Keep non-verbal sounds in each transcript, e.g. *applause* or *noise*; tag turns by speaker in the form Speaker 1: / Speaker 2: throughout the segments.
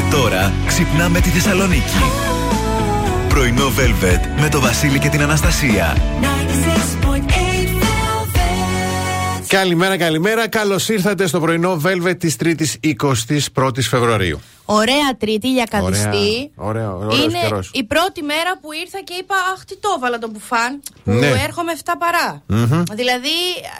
Speaker 1: Και τώρα ξυπνάμε τη Θεσσαλονίκη. Πρωινό Velvet με το Βασίλη και την Αναστασία.
Speaker 2: Καλημέρα, καλημέρα. Καλώς ήρθατε στο πρωινό Velvet της 3η 21η Φεβρουαρίου.
Speaker 3: Ωραία Τρίτη για καδιστή.
Speaker 2: Ωραία, ωραία,
Speaker 3: Είναι
Speaker 2: καιρός.
Speaker 3: η πρώτη μέρα που ήρθα και είπα Αχ, τι το έβαλα τον μπουφάν. Που
Speaker 2: Ναι.
Speaker 3: έρχομαι 7 παρά. Δηλαδή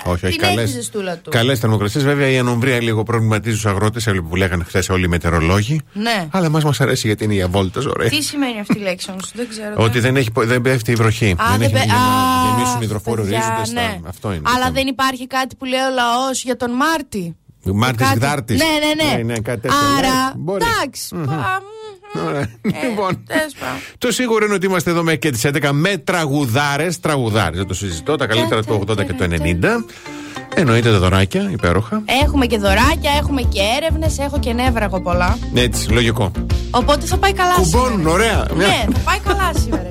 Speaker 2: Όχι, όχι,
Speaker 3: την έχει
Speaker 2: καλές,
Speaker 3: η ζεστούλα του.
Speaker 2: καλές θερμοκρασίες. Βέβαια η ανομβρία λίγο προβληματίζει τους αγρότες, έβλεπε που λέγανε χθες όλοι οι μετεωρολόγοι.
Speaker 3: Ναι.
Speaker 2: Αλλά εμά μας αρέσει γιατί είναι η αβόλτα ωραία.
Speaker 3: Τι σημαίνει αυτή η λέξη όμως, δεν ξέρω.
Speaker 2: Ότι δεν, έχει, δεν πέφτει η βροχή.
Speaker 3: Α,
Speaker 2: δεν
Speaker 3: δεν
Speaker 2: έχει
Speaker 3: πε-
Speaker 2: για
Speaker 3: Α,
Speaker 2: να γεμίσουν οι υδροφόροι
Speaker 3: παιδιά,
Speaker 2: ορίζοντε.
Speaker 3: ναι.
Speaker 2: Αυτό είναι.
Speaker 3: Αλλά
Speaker 2: Αυτό
Speaker 3: δεν υπάρχει κάτι που λέει ο λαός για τον Μάρτι.
Speaker 2: Μάρτης
Speaker 3: Κάτι-
Speaker 2: Γδάρτης.
Speaker 3: Ναι, ναι, ναι.
Speaker 2: Ναι, ναι, κάτι τέτοιο.
Speaker 3: Άρα,
Speaker 2: Ναι, μπορεί.
Speaker 3: εντάξει. πα- μ,
Speaker 2: Ωραία.
Speaker 3: ε,
Speaker 2: Λοιπόν,
Speaker 3: τέλος πάντων.
Speaker 2: το σίγουρο είναι ότι είμαστε εδώ μέχρι και τις 11 με τραγουδάρες. Τραγουδάρες, δεν το συζητώ. Τα καλύτερα του 80 και του 90. Εννοείται τα δωράκια, υπέροχα.
Speaker 3: Έχουμε και δωράκια, έχουμε και έρευνες, έχω και νεύρα εγώ πολλά.
Speaker 2: Έτσι, λογικό.
Speaker 3: Οπότε θα πάει καλά
Speaker 2: Κουμπώνουν,
Speaker 3: σήμερα.
Speaker 2: ωραία. Μια-
Speaker 3: Ναι, θα πάει καλά σήμερα.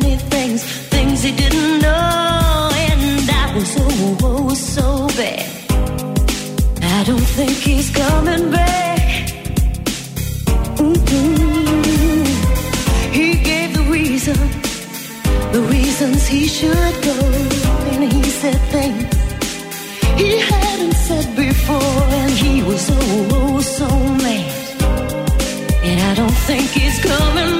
Speaker 1: many things, things he didn't know, and I was so, oh, so bad. I don't think he's coming back. Mm-hmm. He gave the reason, the reasons he should go, and he said things he hadn't said before, and he was oh, oh so mad. And I don't think he's coming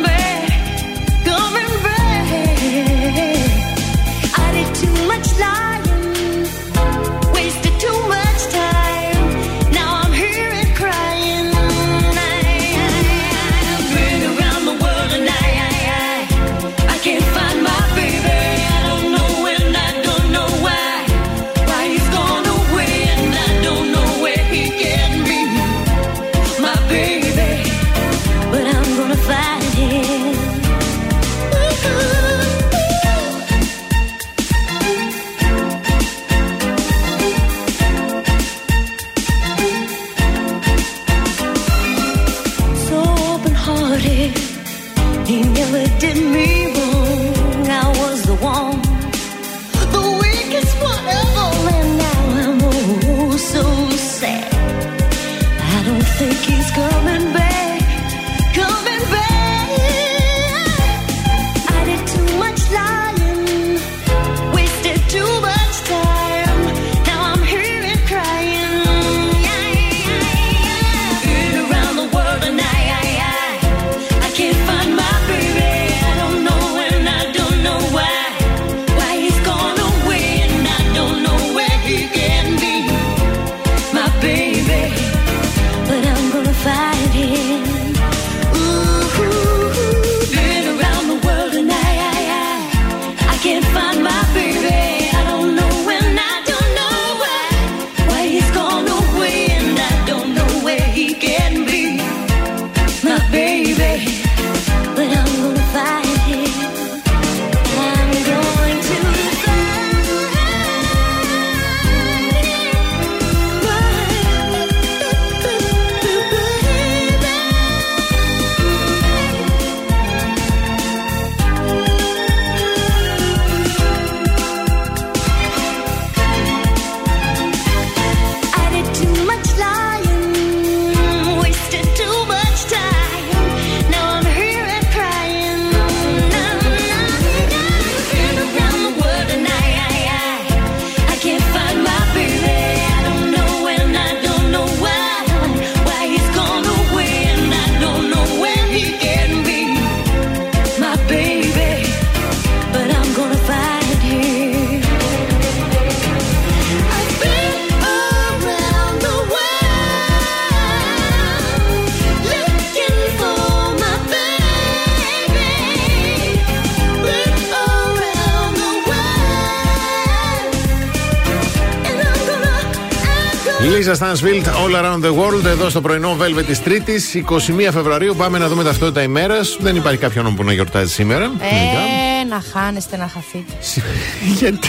Speaker 1: Stansfield All Around the World
Speaker 2: εδώ στο πρωινό Velvet της Τρίτης, 21 Φεβρουαρίου. Πάμε να δούμε ταυτότητα ημέρας. Δεν υπάρχει κάποιον που να γιορτάζει σήμερα.
Speaker 3: Ε, να χάνεστε, να χαθείτε. *laughs*
Speaker 2: Γιατί;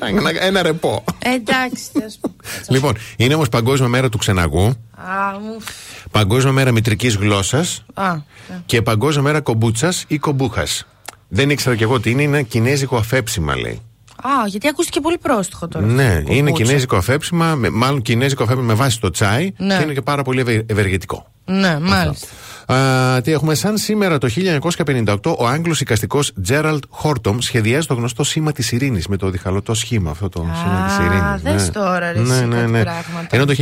Speaker 2: ένα, ένα ρεπό.
Speaker 3: Εντάξει.
Speaker 2: λοιπόν, είναι όμως Παγκόσμια Μέρα του Ξεναγού. Παγκόσμια Μέρα
Speaker 3: Μητρικής Γλώσσας.
Speaker 2: Και Παγκόσμια Μέρα Κομπούτσας ή Κομπούχας. Δεν ήξερα κι εγώ τι είναι, είναι κινέζικο αφέψιμα λέει.
Speaker 3: Γιατί ακούστηκε πολύ πρόστιχο τώρα.
Speaker 2: Ναι, είναι κινέζικο αφέψιμα, μάλλον κινέζικο αφέψιμα με βάση το τσάι
Speaker 3: ναι.
Speaker 2: και είναι και πάρα πολύ ευεργετικό.
Speaker 3: Ναι, μάλιστα.
Speaker 4: Α, τι έχουμε σαν σήμερα το 1958 ο Άγγλος οικαστικός Τζέραλτ Χόρτομ σχεδιάζει το γνωστό σήμα της ειρήνης με το διχαλωτό σχήμα αυτό το σήμα της ειρήνης.
Speaker 3: δες τώρα, ρε,
Speaker 4: ναι,
Speaker 3: εσύ,
Speaker 4: ναι,
Speaker 3: κάτι
Speaker 4: ναι.
Speaker 3: πράγματα.
Speaker 4: Ενώ το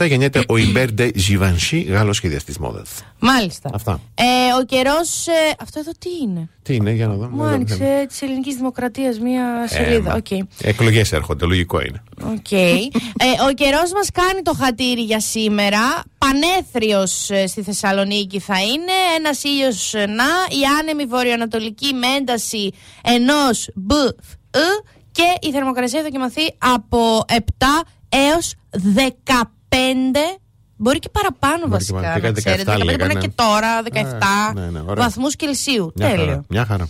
Speaker 4: 1927 γεννιέται ο Ιμπέρντε Ζιβανσί, Γάλλος σχεδιαστής μόδας.
Speaker 3: Μάλιστα.
Speaker 4: Αυτά.
Speaker 3: Ε, ο καιρός. αυτό εδώ τι είναι;
Speaker 4: Τι είναι, για να δω.
Speaker 3: Μου
Speaker 4: Εδώ,
Speaker 3: άνοιξε της ελληνικής δημοκρατίας μία σελίδα. Οκ.
Speaker 4: Εκλογές έρχονται, λογικό είναι.
Speaker 3: Οκ. ε, ο καιρός μας κάνει το χατήρι για σήμερα. Παναίθριος στη Θεσσαλονίκη θα είναι. Ένας ήλιος να. Οι άνεμοι βορειοανατολικοί με ένταση ενός μπ ε, και η θερμοκρασία θα κυμανθεί από 7 έως 15. Μπορεί και παραπάνω
Speaker 4: Μπορεί και
Speaker 3: βασικά.
Speaker 4: παραπάνω.
Speaker 3: να
Speaker 4: Και
Speaker 3: ξέρετε.
Speaker 4: 17
Speaker 3: 15 μπορεί να είναι
Speaker 4: λέγανε.
Speaker 3: και τώρα, 17
Speaker 4: ναι, ναι, ωραία.
Speaker 3: βαθμούς Κελσίου.
Speaker 4: Μια
Speaker 3: Τέλειο.
Speaker 4: χαρά. Μια χαρά.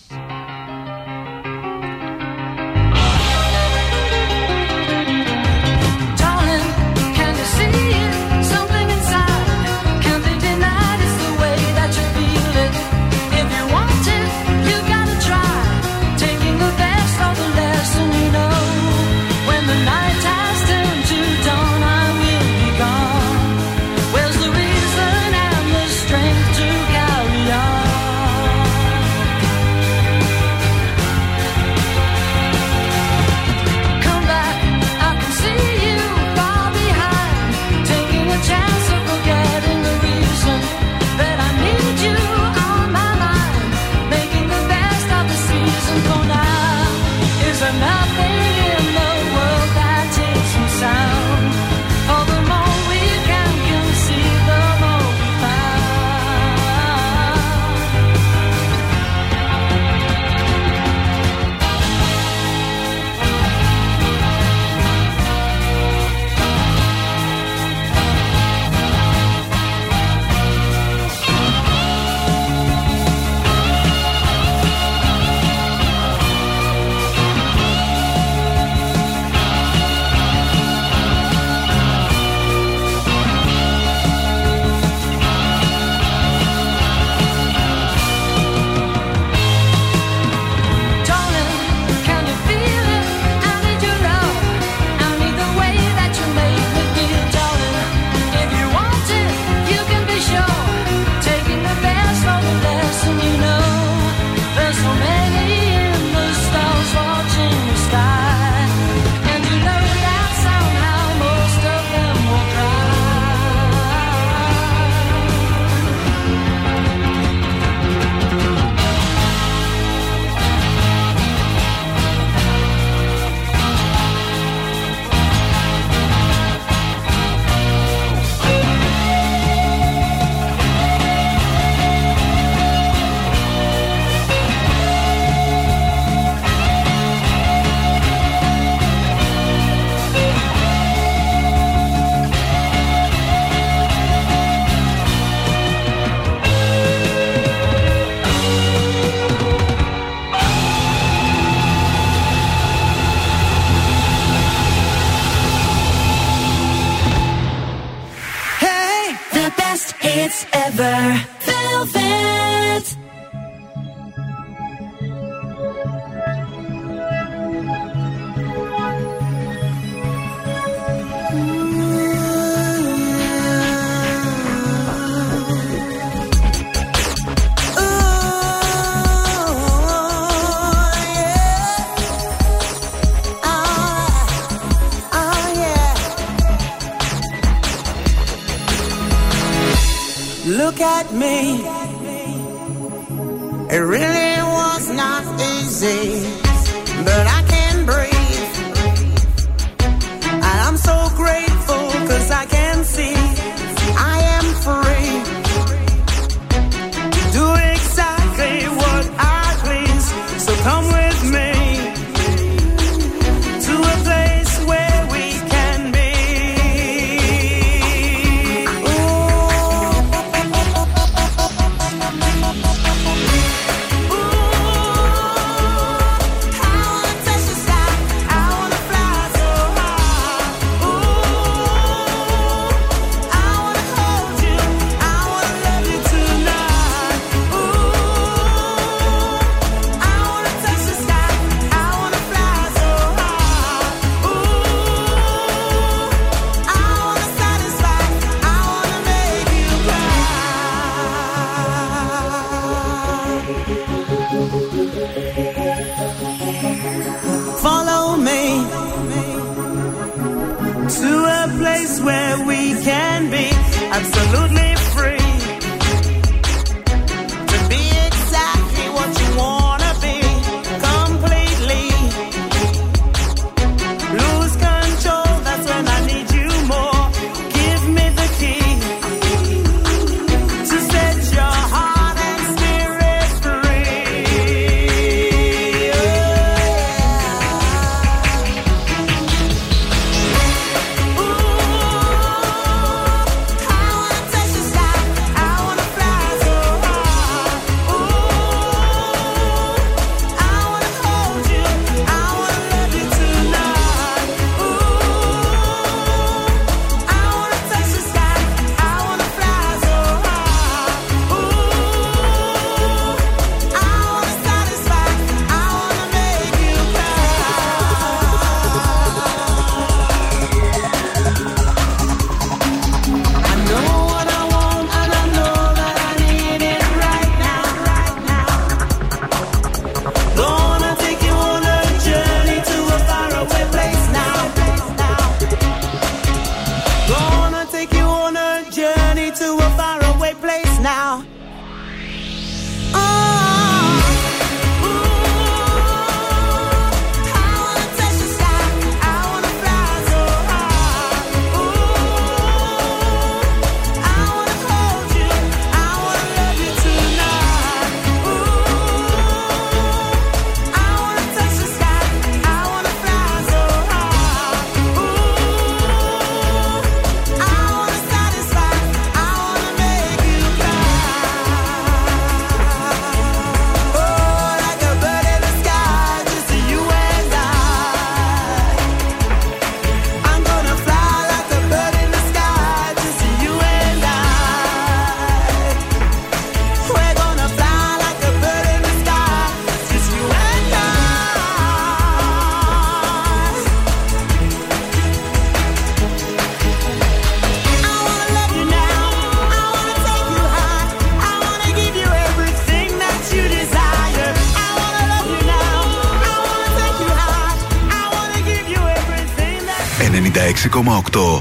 Speaker 2: 6,8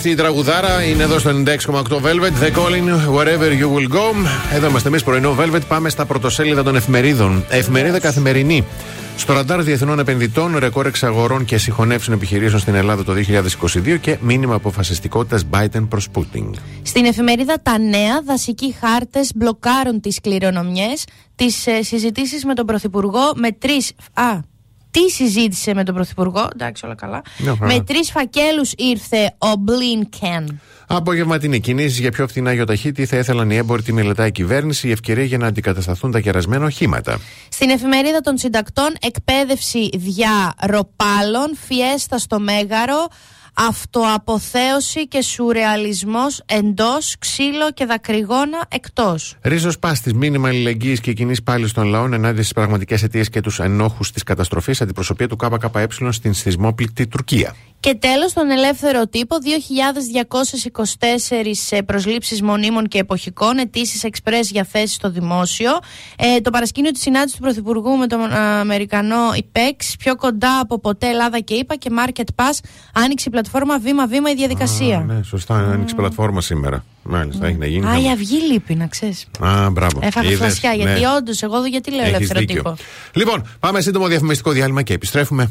Speaker 2: αυτή η τραγουδάρα είναι εδώ στο 96,8 Velvet. The calling wherever you will go. Εδώ είμαστε εμείς πρωινό Velvet. Πάμε στα πρωτοσέλιδα των εφημερίδων. Εφημερίδα καθημερινή. Στο ραντάρ διεθνών επενδυτών, ρεκόρ εξαγορών και συγχωνεύσεων επιχειρήσεων στην Ελλάδα το 2022 και μήνυμα αποφασιστικότητας Biden προς Πούτιν.
Speaker 3: Στην εφημερίδα Τα Νέα, δασικοί χάρτες μπλοκάρουν τις κληρονομιές, τις ε, συζητήσεις με τον Πρωθυπουργό με τρεις. Α, τι συζήτησε με τον Πρωθυπουργό, εντάξει, όλα καλά.
Speaker 2: Μια χαρά.
Speaker 3: Με τρεις φακέλους ήρθε ο Μπλίνκεν.
Speaker 2: Απογευματινή κινήσεις για πιο φθηνά γιοταχή. Τι θα ήθελαν οι έμποροι, τι μελετάει η κυβέρνηση. Η ευκαιρία για να αντικατασταθούν τα κερασμένα οχήματα.
Speaker 3: Στην εφημερίδα των συντακτών, εκπαίδευση δια ροπάλων, φιέστα στο Μέγαρο, αυτοαποθέωση και σουρεαλισμός εντός, ξύλο και δακρυγόνα εκτός.
Speaker 2: Ρίζος Πάστης, μήνυμα αλληλεγγύης και κοινής πάλι των λαών ενάντια στις πραγματικές αιτίες και τους ενόχους της καταστροφής. Αντιπροσωπεία του ΚΚΕ στην σεισμόπληκτη Τουρκία.
Speaker 3: Και τέλος τον ελεύθερο τύπο 2.224 ε, προσλήψεις μονίμων και εποχικών αιτήσεις εξπρές για θέσεις στο δημόσιο ε, το παρασκήνιο της συνάντησης του Πρωθυπουργού με τον ε, Αμερικανό IPEX πιο κοντά από ποτέ Ελλάδα και ΙΠΑ και Market Pass άνοιξε η πλατφόρμα βήμα-βήμα η διαδικασία
Speaker 2: Α, ναι, σωστά, άνοιξε πλατφόρμα σήμερα. Μάλιστα, έχει να γίνει.
Speaker 3: Α, η Αυγή λείπει να ξέρεις
Speaker 2: Α, μπράβο.
Speaker 3: Έφαγα
Speaker 2: Είδες,
Speaker 3: φλασιά
Speaker 2: ναι.
Speaker 3: γιατί όντως εγώ εδώ γιατί λέω
Speaker 2: Έχεις
Speaker 3: ελεύθερο
Speaker 2: δίκιο.
Speaker 3: τύπο;
Speaker 2: Λοιπόν, πάμε σύντομο διαφημιστικό διάλειμμα και επιστρέφουμε.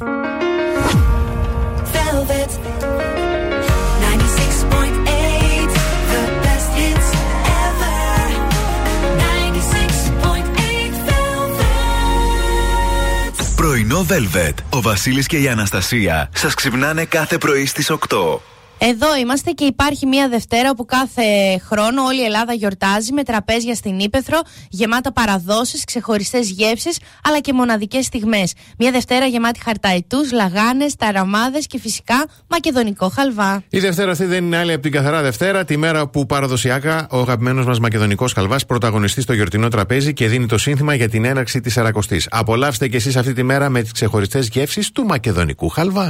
Speaker 1: Πρωινό Velvet. Ο Βασίλης και η Αναστασία σας ξυπνάνε κάθε πρωί στις 8.
Speaker 3: Εδώ είμαστε και υπάρχει μια Δευτέρα όπου κάθε χρόνο όλη η Ελλάδα γιορτάζει με τραπέζια στην Ήπεθρο, γεμάτα παραδόσεις, ξεχωριστές γεύσεις αλλά και μοναδικές στιγμές. Μια Δευτέρα γεμάτη χαρταϊτούς, λαγάνες, ταραμάδες και φυσικά μακεδονικό χαλβά.
Speaker 2: Η Δευτέρα αυτή δεν είναι άλλη από την καθαρά Δευτέρα, τη μέρα που παραδοσιακά ο αγαπημένος μας μακεδονικός χαλβάς πρωταγωνιστεί στο γιορτινό τραπέζι και δίνει το σύνθημα για την έναρξη της Αρακοστής. Απολαύστε κι εσείς αυτή τη μέρα με τις ξεχωριστές γεύσεις του μακεδονικού χαλβά.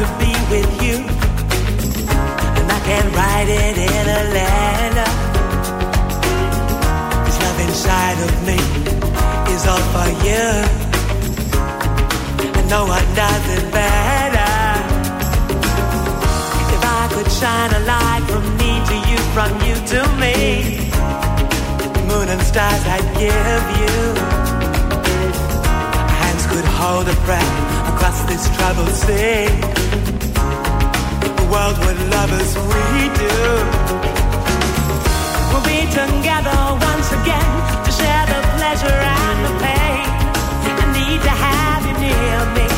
Speaker 1: to be with you. And I can't write it in a letter. This love inside of me is all for you. And no one does it better. If I could shine a light from me to you, from you to me, moon and stars I'd give you. Hands could hold a breath this troubled sea. A world with lovers we do. We'll be together once again to share the pleasure and the pain. I need to have you near
Speaker 4: me.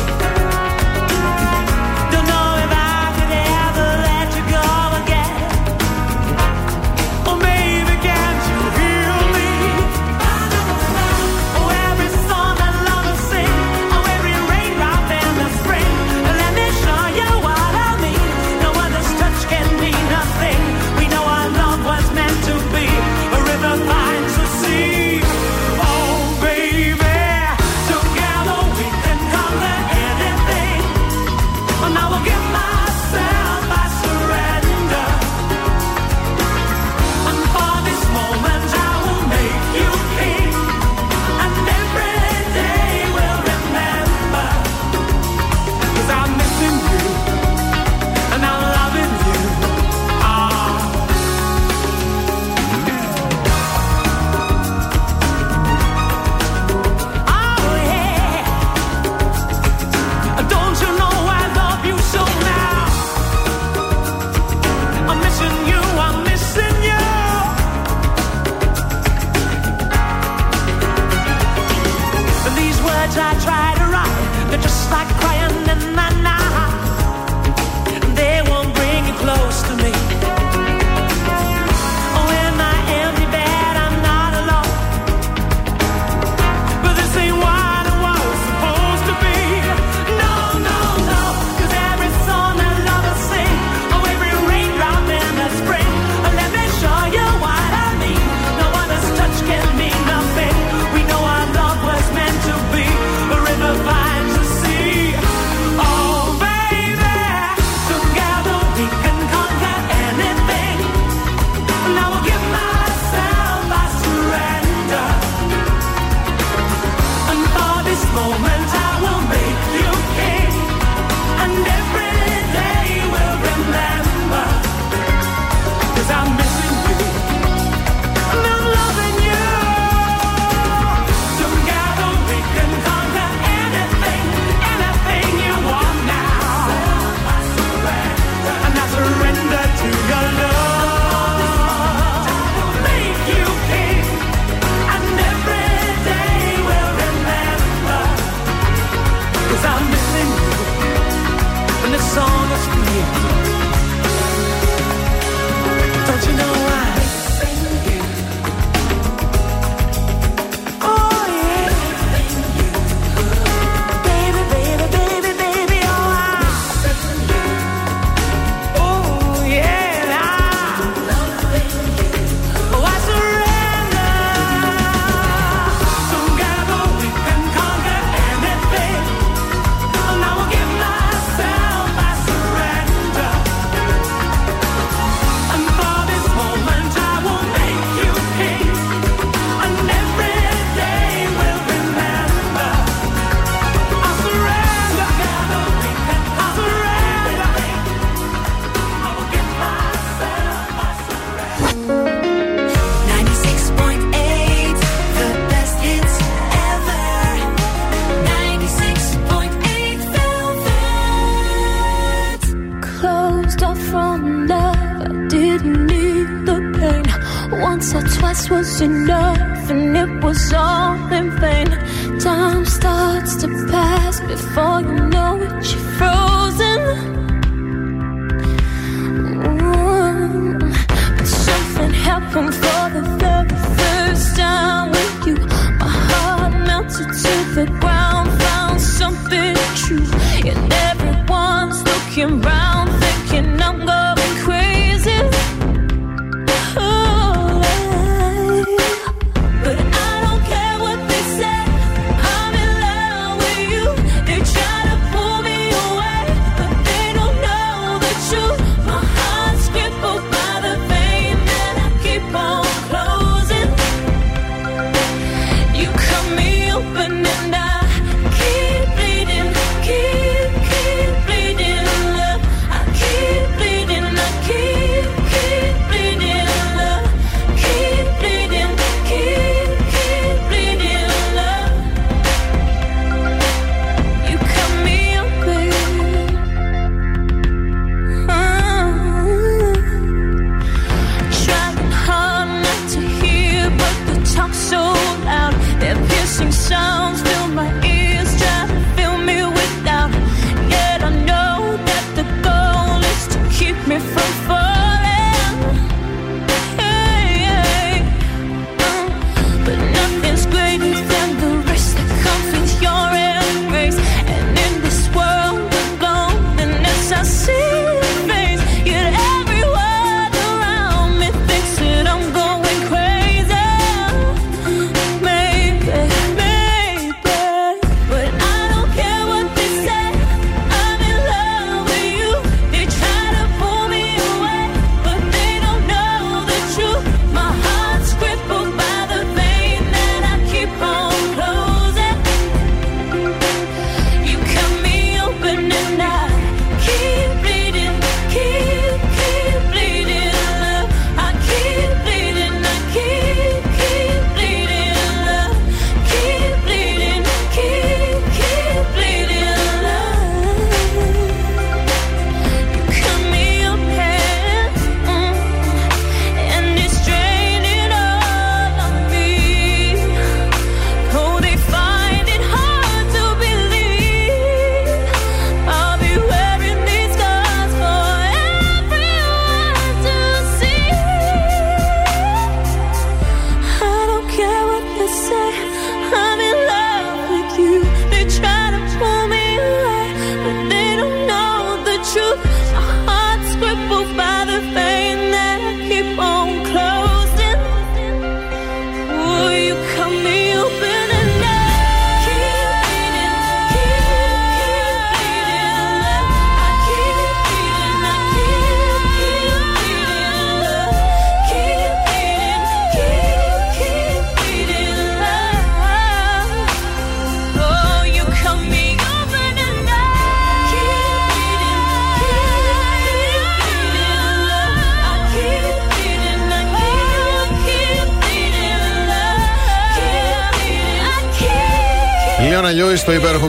Speaker 4: to know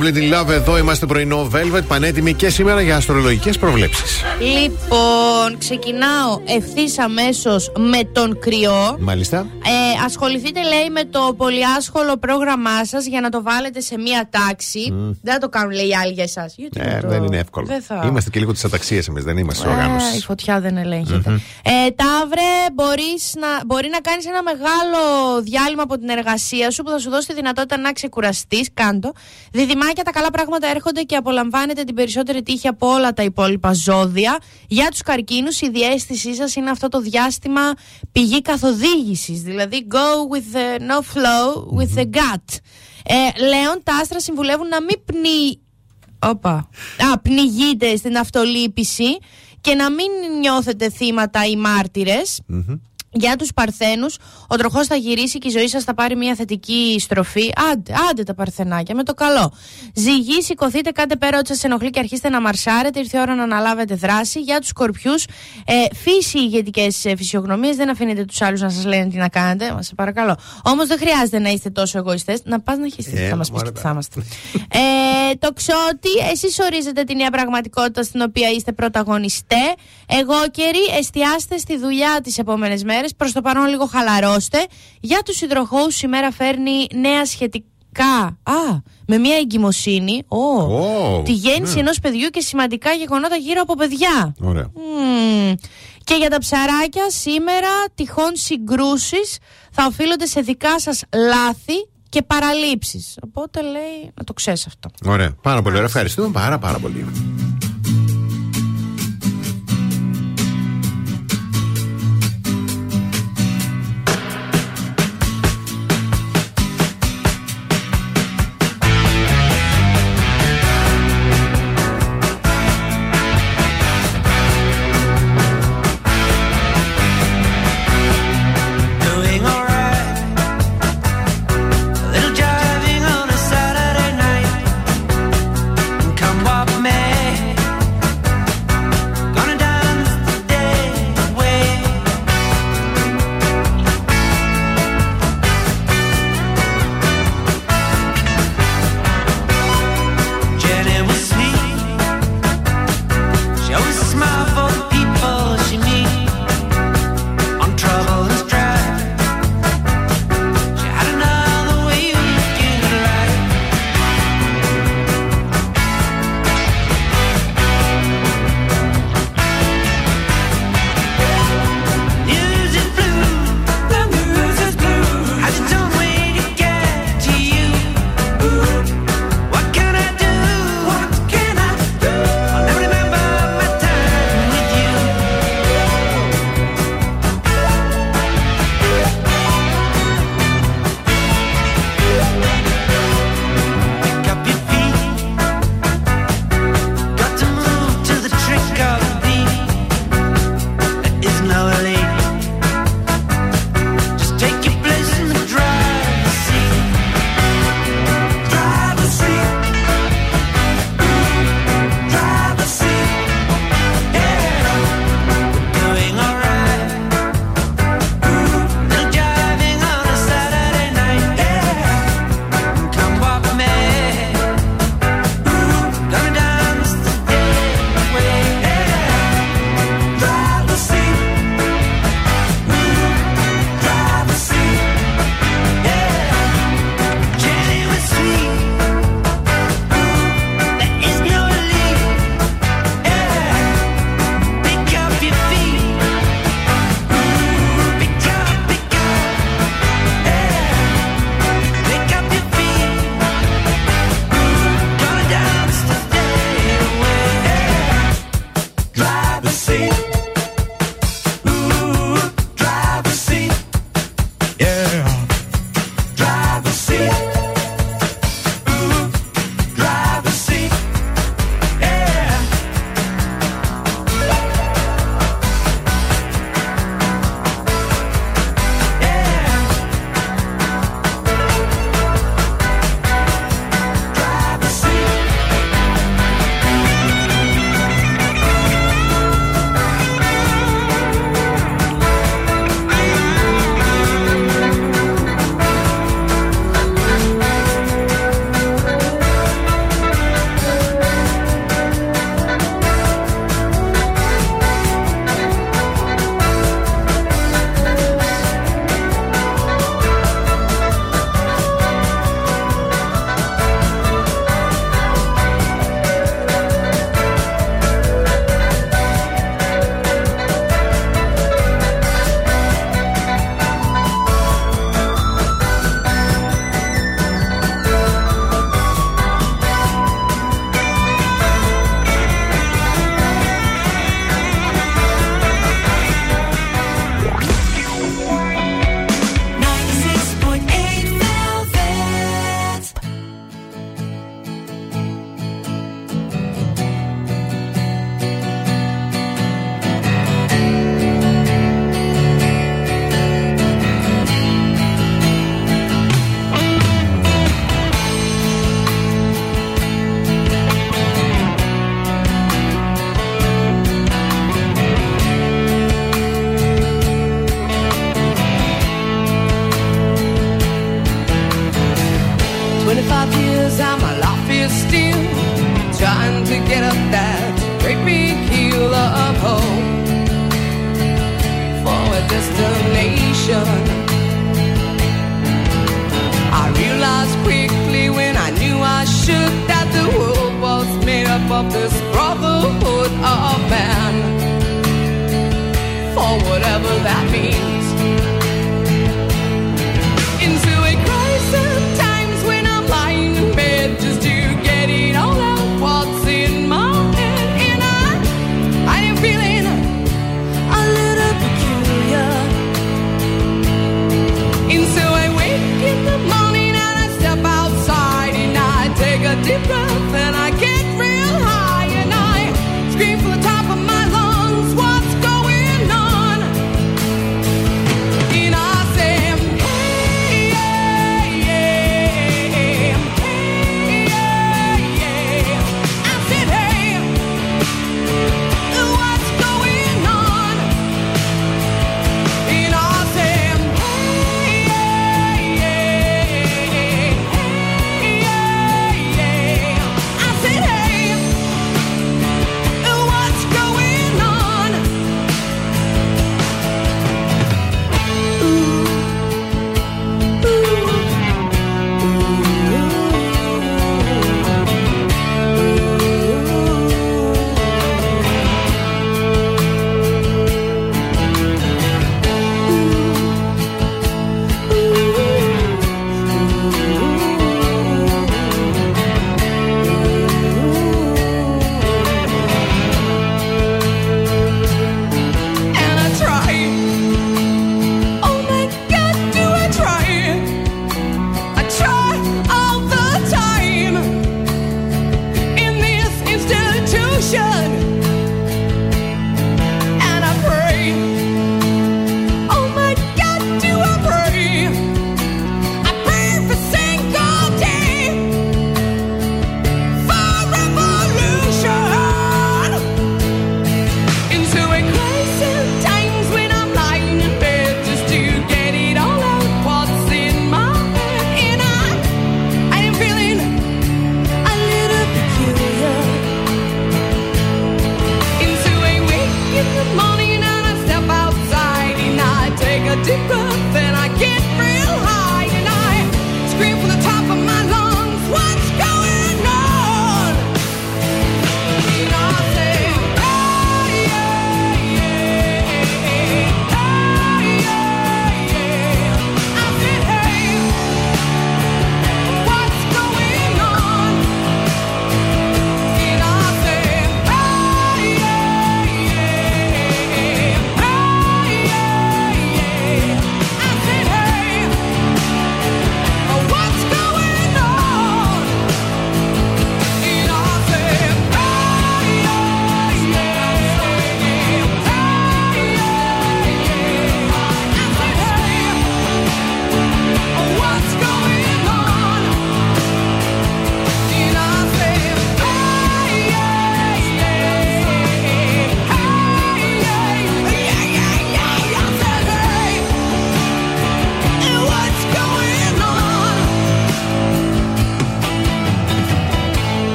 Speaker 2: Λιώη στο υπέροχο Bleeding Love. Εδώ είμαστε πρωινό Velvet, πανέτοιμοι και σήμερα για αστρολογικές προβλέψεις.
Speaker 3: Λοιπόν, ξεκινάω ευθύς αμέσως με τον κρυό.
Speaker 2: Μάλιστα.
Speaker 3: Ε, ασχοληθείτε, λέει, με το πολυάσχολο πρόγραμμά σας για να το βάλετε σε μία τάξη. Δεν θα το κάνουν, λέει, οι άλλοι για εσάς.
Speaker 2: Ε, δεν είναι εύκολο.
Speaker 3: Δεν θα.
Speaker 2: Είμαστε και λίγο τη αταξία εμείς, δεν είμαστε
Speaker 3: Ε,
Speaker 2: οργάνωση.
Speaker 3: η φωτιά δεν ελέγχεται. Ε, Ταύρε, μπορείς να, μπορεί να κάνεις ένα μεγάλο διάλειμμα από την εργασία σου που θα σου δώσει τη δυνατότητα να ξεκουραστείς. Κάντο. Διδυμάκια, τα καλά πράγματα έρχονται και απολαμβάνετε την περισσότερη τύχη από όλα τα υπόλοιπα ζώδια. Για τους καρκίνους, η διέστησή σας είναι αυτό το διάστημα πηγή καθοδήγησης. Δηλαδή, go with the no flow, with the gut. Ε, Λέων, τα άστρα συμβουλεύουν να μην πνί... Όπα. Α, πνιγείτε στην αυτολύπηση και να μην νιώθετε θύματα ή μάρτυρες. Για τους Παρθένους, ο τροχός θα γυρίσει και η ζωή σας θα πάρει μια θετική στροφή. Άντε, άντε τα Παρθενάκια, με το καλό. Ζυγή, σηκωθείτε, κάντε πέρα ό,τι σας ενοχλεί και αρχίστε να μαρσάρετε. Ήρθε η ώρα να αναλάβετε δράση. Για τους Σκορπιούς, ε, φύση ηγετικές φυσιογνωμίες. Δεν αφήνετε τους άλλους να σας λένε τι να κάνετε. Μα σε παρακαλώ. Όμως δεν χρειάζεται να είστε τόσο εγωιστές. Να πας να χεστεί.
Speaker 2: Ε,
Speaker 3: θα μας πεις
Speaker 2: μωρέ,
Speaker 3: και τι θα είμαστε. ε, το ξότι, εσείς ορίζετε την νέα πραγματικότητα στην οποία είστε πρωταγωνιστέ. Εγώ καιροί, εστιάστε στη δουλειά τις επόμενες μέρες. Μέρες. Προς το παρόν, λίγο χαλαρώστε. Για τους υδροχώους, η μέρα φέρνει νέα σχετικά. Α, με μια εγκυμοσύνη. Ω,
Speaker 2: Ω,
Speaker 3: τη γέννηση
Speaker 2: ναι.
Speaker 3: ενός παιδιού και σημαντικά γεγονότα γύρω από παιδιά.
Speaker 2: Ωραία.
Speaker 3: Μμμ. Και για τα ψαράκια, σήμερα τυχόν συγκρούσεις θα οφείλονται σε δικά σας λάθη και παραλήψεις. Οπότε λέει να το ξέρεις αυτό.
Speaker 2: Ωραία. Πάρα πολύ ωραία. Ευχαριστούμε πάρα πάρα πολύ.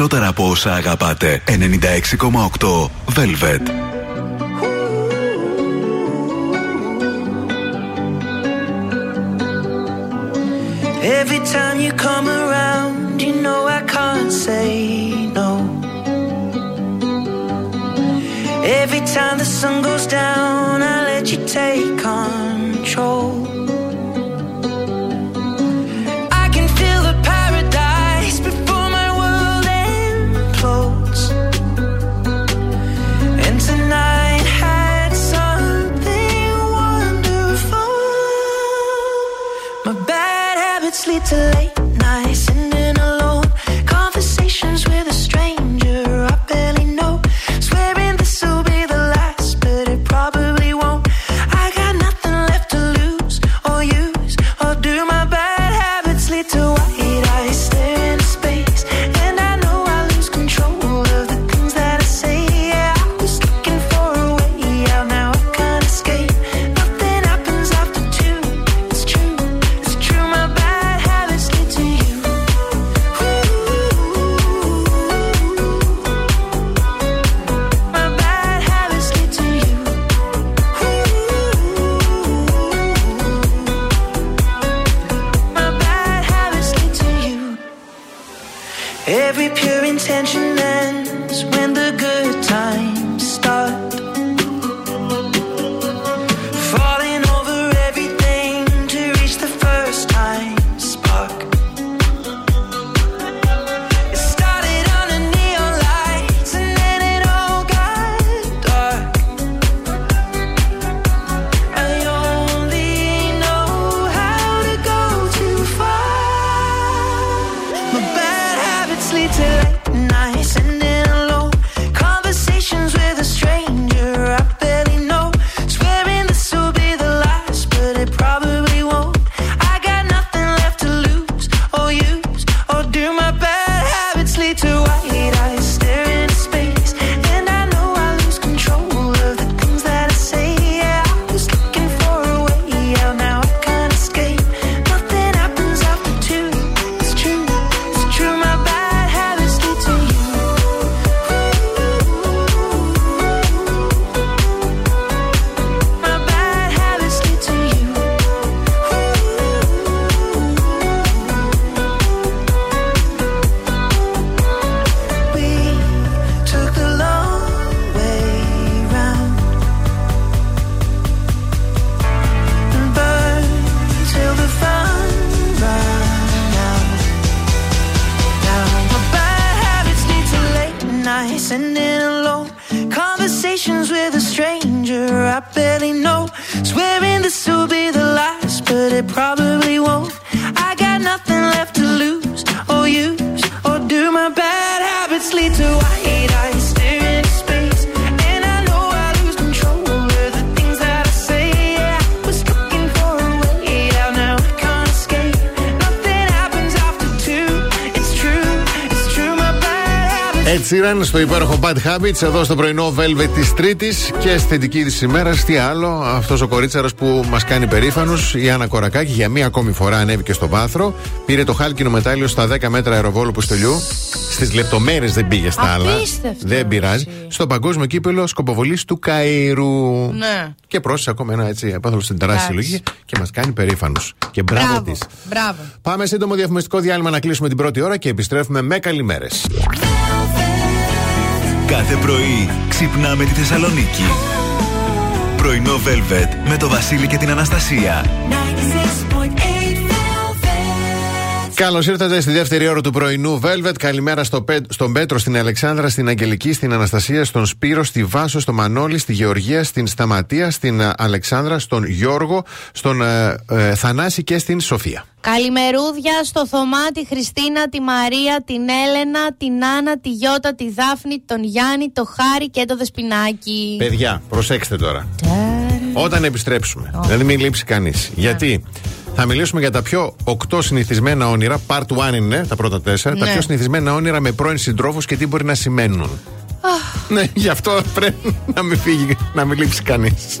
Speaker 5: περισσότερα από όσα αγαπάτε. 96,8 Velvet.
Speaker 1: Every time you come around, you know I can't say no. Every time the sun goes down, I let you take control. Habits.
Speaker 2: Ed Sheeran στο υπέροχο Bad Habits εδώ στο πρωινό Velvet της Τρίτης και στη θετική της ημέρα. Τι άλλο, αυτός ο κορίτσαρος που μας κάνει περήφανου, η Άννα Κορακάκη, για μία ακόμη φορά ανέβηκε στο βάθρο. Πήρε το χάλκινο μετάλλιο στα 10 μέτρα αεροβόλου Πουστολιού. Στις λεπτομέρειες δεν πήγε στα άλλα.
Speaker 3: Απίστευτο,
Speaker 2: Δεν πειράζει. Στο παγκόσμιο κύπελο σκοποβολής του Καΐρου.
Speaker 3: Ναι.
Speaker 2: Και πρόσθεσε ακόμα ένα έτσι επάθολο στην τεράστια
Speaker 3: Εντάξει.
Speaker 2: συλλογή και μας κάνει περήφανου. Και μπράβο,
Speaker 3: Μπράβο.
Speaker 2: της.
Speaker 3: Μπράβο.
Speaker 2: Πάμε σύντομο διαφημιστικό διάλειμμα να κλείσουμε την πρώτη ώρα και επιστρέφουμε με καλημέρες.
Speaker 1: Κάθε πρωί ξυπνάμε τη Θεσσαλονίκη. Πρωινό Velvet με το Βασίλη και την Αναστασία.
Speaker 5: 96.8
Speaker 2: Καλώς ήρθατε στη δεύτερη ώρα του πρωινού Velvet. Καλημέρα στο, Πέ- στον Πέτρο, στην Αλεξάνδρα, στην Αγγελική, στην Αναστασία, στον Σπύρο, στη Βάσο, στο Μανώλη, στη Γεωργία, στην Σταματία, στην ε, Αλεξάνδρα, στον Γιώργο, στον ε, ε, Θανάση και στην Σοφία.
Speaker 3: Καλημερούδια στο Θωμά, τη Χριστίνα, τη Μαρία, την Έλενα, την Άννα, τη Γιώτα, τη Δάφνη, τον Γιάννη, το Χάρη και το Δεσπινάκι.
Speaker 2: Παιδιά, προσέξτε τώρα. Όταν επιστρέψουμε, δηλαδή μην λείψει κανείς. Γιατί θα μιλήσουμε για τα πιο οκτώ συνηθισμένα όνειρα. Part 1 είναι τα πρώτα τέσσερα. Τα
Speaker 3: Ναι.
Speaker 2: πιο συνηθισμένα όνειρα με πρώην συντρόφους και τι μπορεί να σημαίνουν. Ναι, γι' αυτό πρέπει να μην φύγει, να μην λείψει
Speaker 1: κανείς.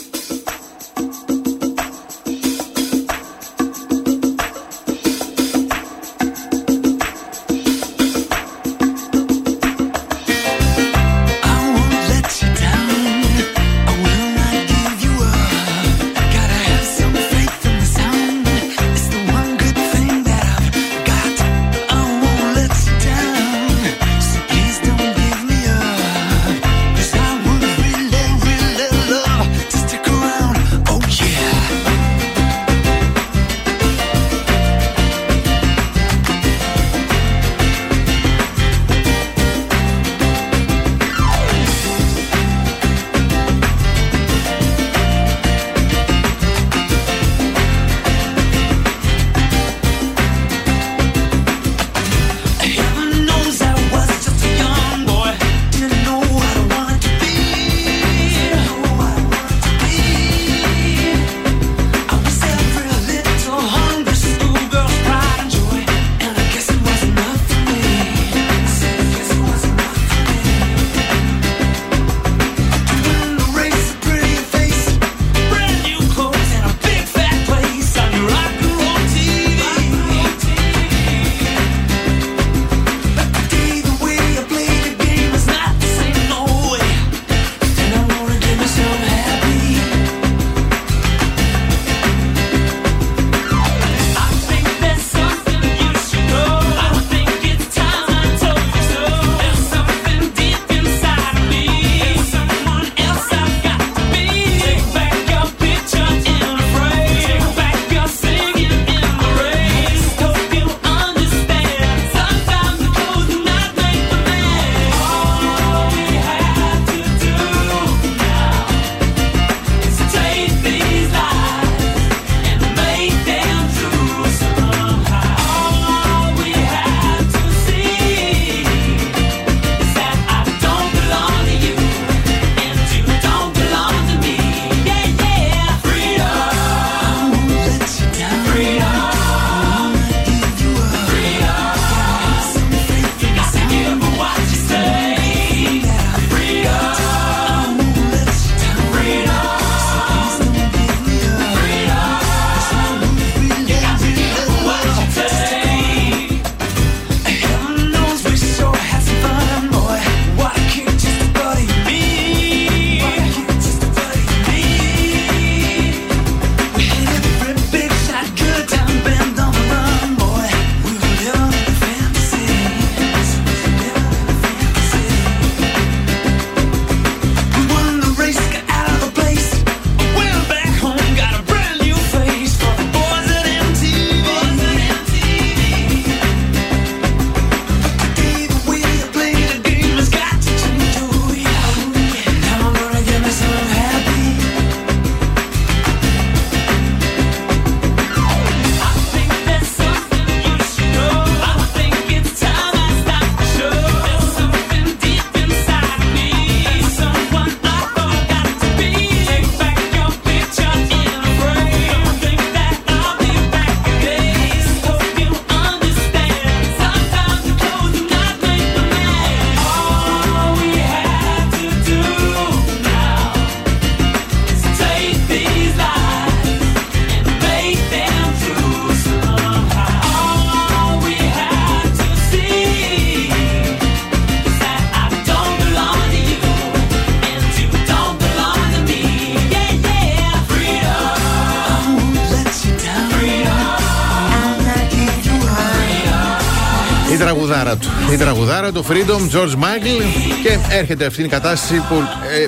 Speaker 2: Η τραγουδάρα του Freedom, George Michael. Και έρχεται αυτή η κατάσταση που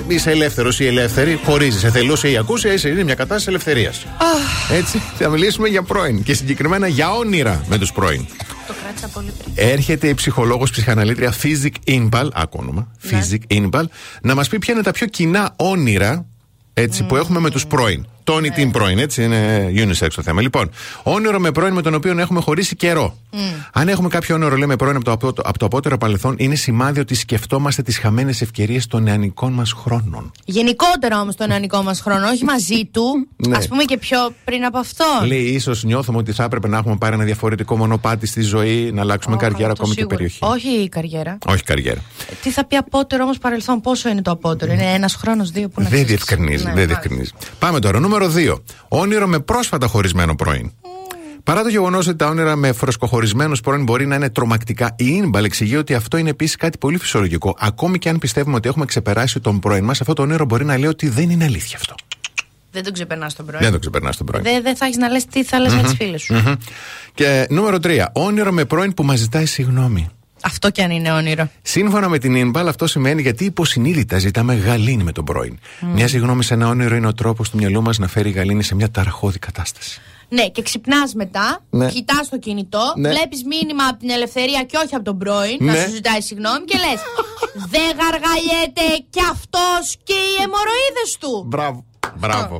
Speaker 2: ε, είσαι ελεύθερος ή ελεύθερη, χωρίζει σε θελούσια ή ακούσια, είσαι είναι μια κατάσταση ελευθερίας. Έτσι, θα μιλήσουμε για πρώην και συγκεκριμένα για όνειρα με τους πρώην.
Speaker 3: Το κράτησα πολύ πριν.
Speaker 2: Έρχεται η ψυχολόγος ψυχαναλήτρια Physic Inpal, άκου όνομα, Physic Inpal, να μας πει ποια είναι τα πιο κοινά όνειρα έτσι, που έχουμε με τους πρώην. Τόνι την πρώην, έτσι είναι unisex το θέμα. Λοιπόν, όνειρο με πρώην με τον οποίο έχουμε χωρίσει καιρό. Αν έχουμε κάποιο όνειρο, λέμε πρώην από το, απο- από το απότερο παρελθόν, είναι σημάδι ότι σκεφτόμαστε τις χαμένες ευκαιρίες των νεανικών μας χρόνων.
Speaker 3: Γενικότερα όμως τον νεανικό μας χρόνο, όχι μαζί του. *laughs*
Speaker 2: Ναι.
Speaker 3: Α πούμε και πιο πριν από αυτό.
Speaker 2: Λέει, ίσως νιώθουμε ότι θα έπρεπε να έχουμε πάρει ένα διαφορετικό μονοπάτι στη ζωή, να αλλάξουμε καριέρα
Speaker 3: Το
Speaker 2: ακόμη και
Speaker 3: σίγουρο.
Speaker 2: περιοχή.
Speaker 3: Όχι η καριέρα.
Speaker 2: Όχι καριέρα.
Speaker 3: Ε, Τι θα πει απότερο όμως παρελθόν, πόσο είναι το απότερο; Είναι ένας χρόνος, δύο που να
Speaker 2: Δεν
Speaker 3: ξέρεις.
Speaker 2: διευκρινίζει,
Speaker 3: Ναι,
Speaker 2: δεν
Speaker 3: μάλιστα.
Speaker 2: διευκρινίζει. Πάμε τώρα. Νούμερο 2. Όνειρο με πρόσφατα χωρισμένο πρώην. Παρά το γεγονός ότι τα όνειρα με φρεσκοχωρισμένους πρώην μπορεί να είναι τρομακτικά, η Ινμπαλ εξηγεί ότι αυτό είναι επίσης κάτι πολύ φυσιολογικό. Ακόμη και αν πιστεύουμε ότι έχουμε ξεπεράσει τον πρώην μας, αυτό το όνειρο μπορεί να λέει ότι δεν είναι αλήθεια αυτό.
Speaker 3: Δεν τον ξεπερνάς τον πρώην.
Speaker 2: Δεν το ξεπερνάς τον πρώην.
Speaker 3: Δεν δεν θα έχεις να λες τι θα λες με τις φίλες σου.
Speaker 2: Μμμ. Και νούμερο 3. Όνειρο με πρώην που μας ζητάει συγγνώμη.
Speaker 3: Αυτό κι αν είναι όνειρο.
Speaker 2: Σύμφωνα με την Ινμπαλ, αυτό σημαίνει γιατί υποσυνείδητα ζητάμε γαλήνη με τον πρώην.
Speaker 3: Μμ.
Speaker 2: Μια συγγνώμη σε ένα όνειρο είναι ο τρόπος του μυαλού μας να φέρει γαλήνη σε μια ταραχώδη κατάσταση.
Speaker 3: Ναι, και ξυπνάς μετά,
Speaker 2: Ναι.
Speaker 3: κοιτάς το κινητό,
Speaker 2: Ναι.
Speaker 3: βλέπεις μήνυμα από την ελευθερία και όχι από τον πρώην να
Speaker 2: Ναι.
Speaker 3: σου ζητάει συγγνώμη και λες: Δεν γαργαλιέται κι αυτός και οι αιμορροίδε του.
Speaker 2: Μπράβο. Μπράβο.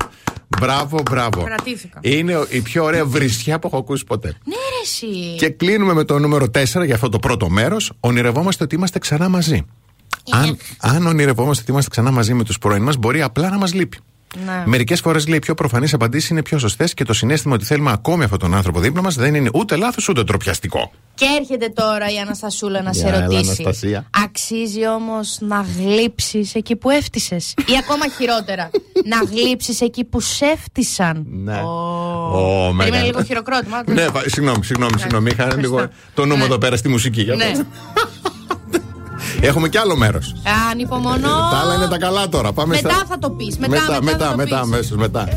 Speaker 2: Μπράβο, μπράβο.
Speaker 3: Κρατήθηκα.
Speaker 2: Είναι ο- η πιο ωραία βρισιά που έχω ακούσει ποτέ.
Speaker 3: Ναι, ρε, εσύ.
Speaker 2: Και κλείνουμε με το νούμερο 4 για αυτό το πρώτο μέρος. Ονειρευόμαστε ότι είμαστε ξανά μαζί. Αν, αν ονειρευόμαστε ότι είμαστε ξανά μαζί με τους πρώην μας, μπορεί απλά να μας λείπει.
Speaker 3: Ναι.
Speaker 2: Μερικές φορές λέει οι πιο προφανείς απαντήσεις είναι πιο σωστές και το συνέστημα ότι θέλουμε ακόμη αυτόν τον άνθρωπο δίπλα μας δεν είναι ούτε λάθος ούτε τροπιαστικό.
Speaker 3: Και έρχεται τώρα η Αναστασούλα να σε
Speaker 2: Για, έλα,
Speaker 3: ρωτήσει.
Speaker 2: Αναστασία.
Speaker 3: Αξίζει όμως να γλύψεις εκεί που έφτισε. Ή ακόμα χειρότερα, *laughs* να γλύψεις εκεί που σε έφτισαν.
Speaker 2: Ναι.
Speaker 3: Ω,
Speaker 2: Ω,
Speaker 3: Περίμενε
Speaker 2: μεγάλο.
Speaker 3: λίγο χειροκρότημα. άκου.
Speaker 2: Ναι, βα- συγγνώμη, συγγνώμη, συγγνώμη. Είχα
Speaker 3: Ευχαριστώ.
Speaker 2: λίγο το νούμερο
Speaker 3: Ναι.
Speaker 2: εδώ πέρα στη μουσική. *laughs* για
Speaker 3: Ναι.
Speaker 2: πες. Έχουμε κι άλλο μέρος.
Speaker 3: Ανυπομονώ.
Speaker 2: Τα άλλα είναι τα καλά τώρα. Πάμε
Speaker 3: Μετά
Speaker 2: στα...
Speaker 3: θα το πεις. Μετά,
Speaker 2: μετά, μετά,
Speaker 3: θα το
Speaker 2: μετά,
Speaker 3: πεις.
Speaker 2: αμέσως μετά.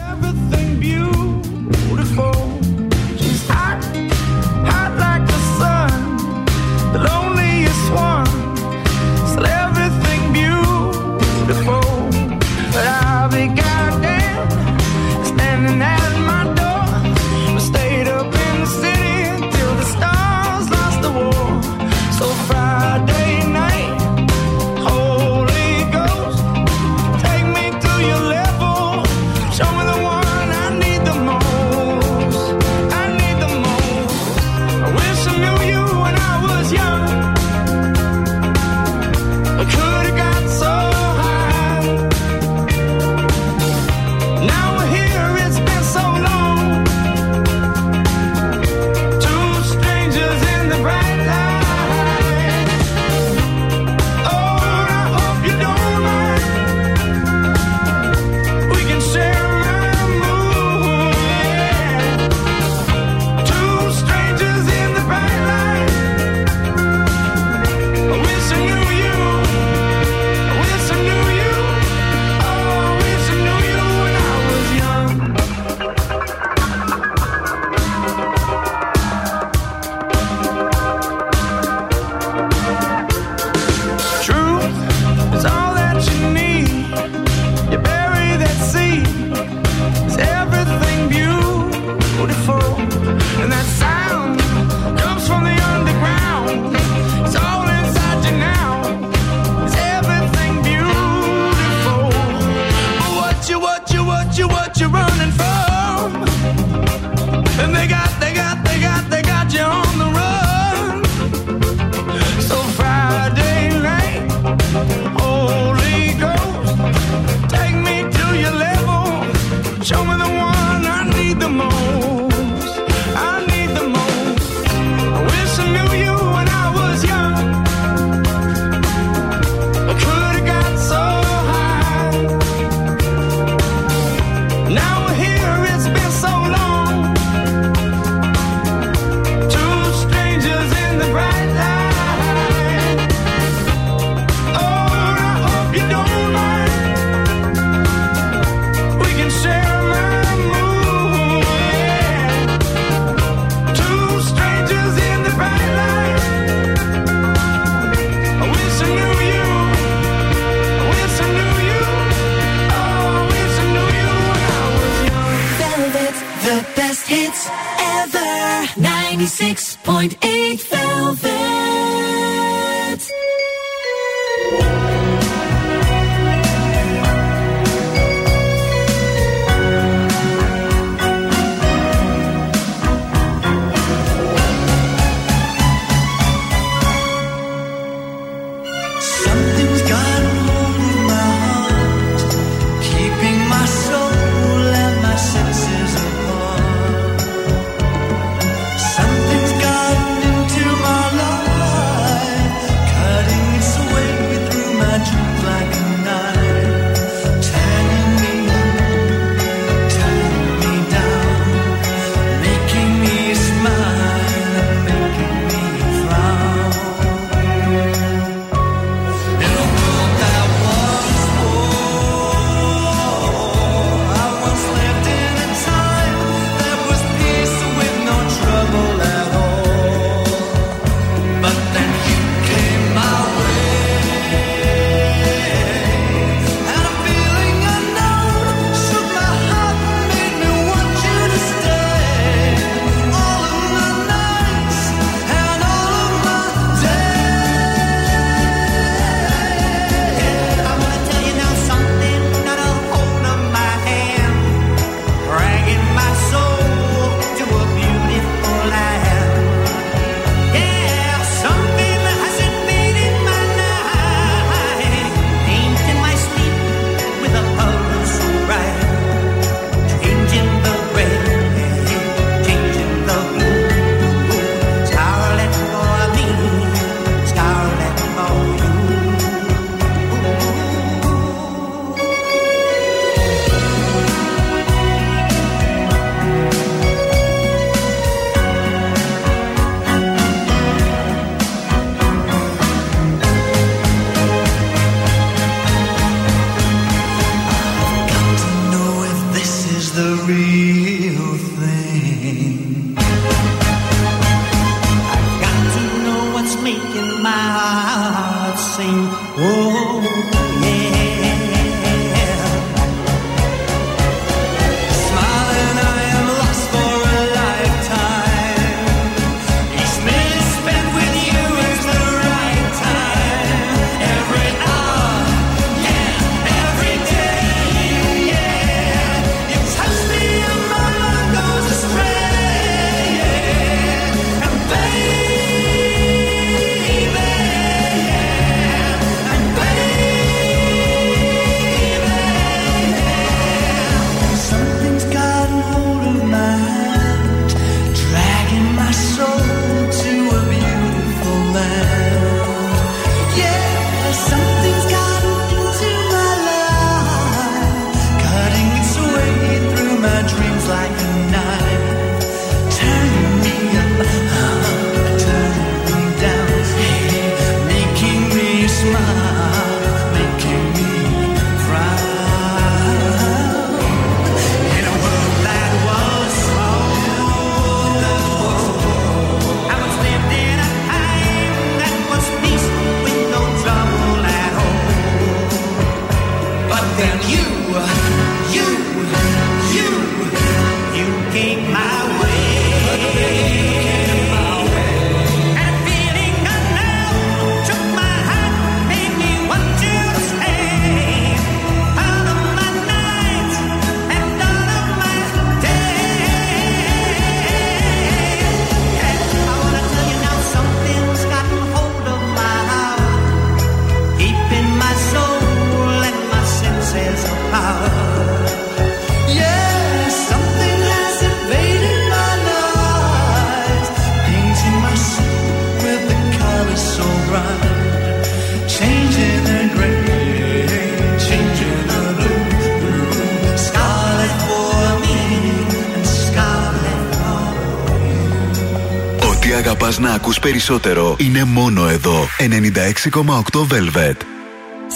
Speaker 5: Περισσότερο είναι μόνο εδώ. 96,8 Velvet.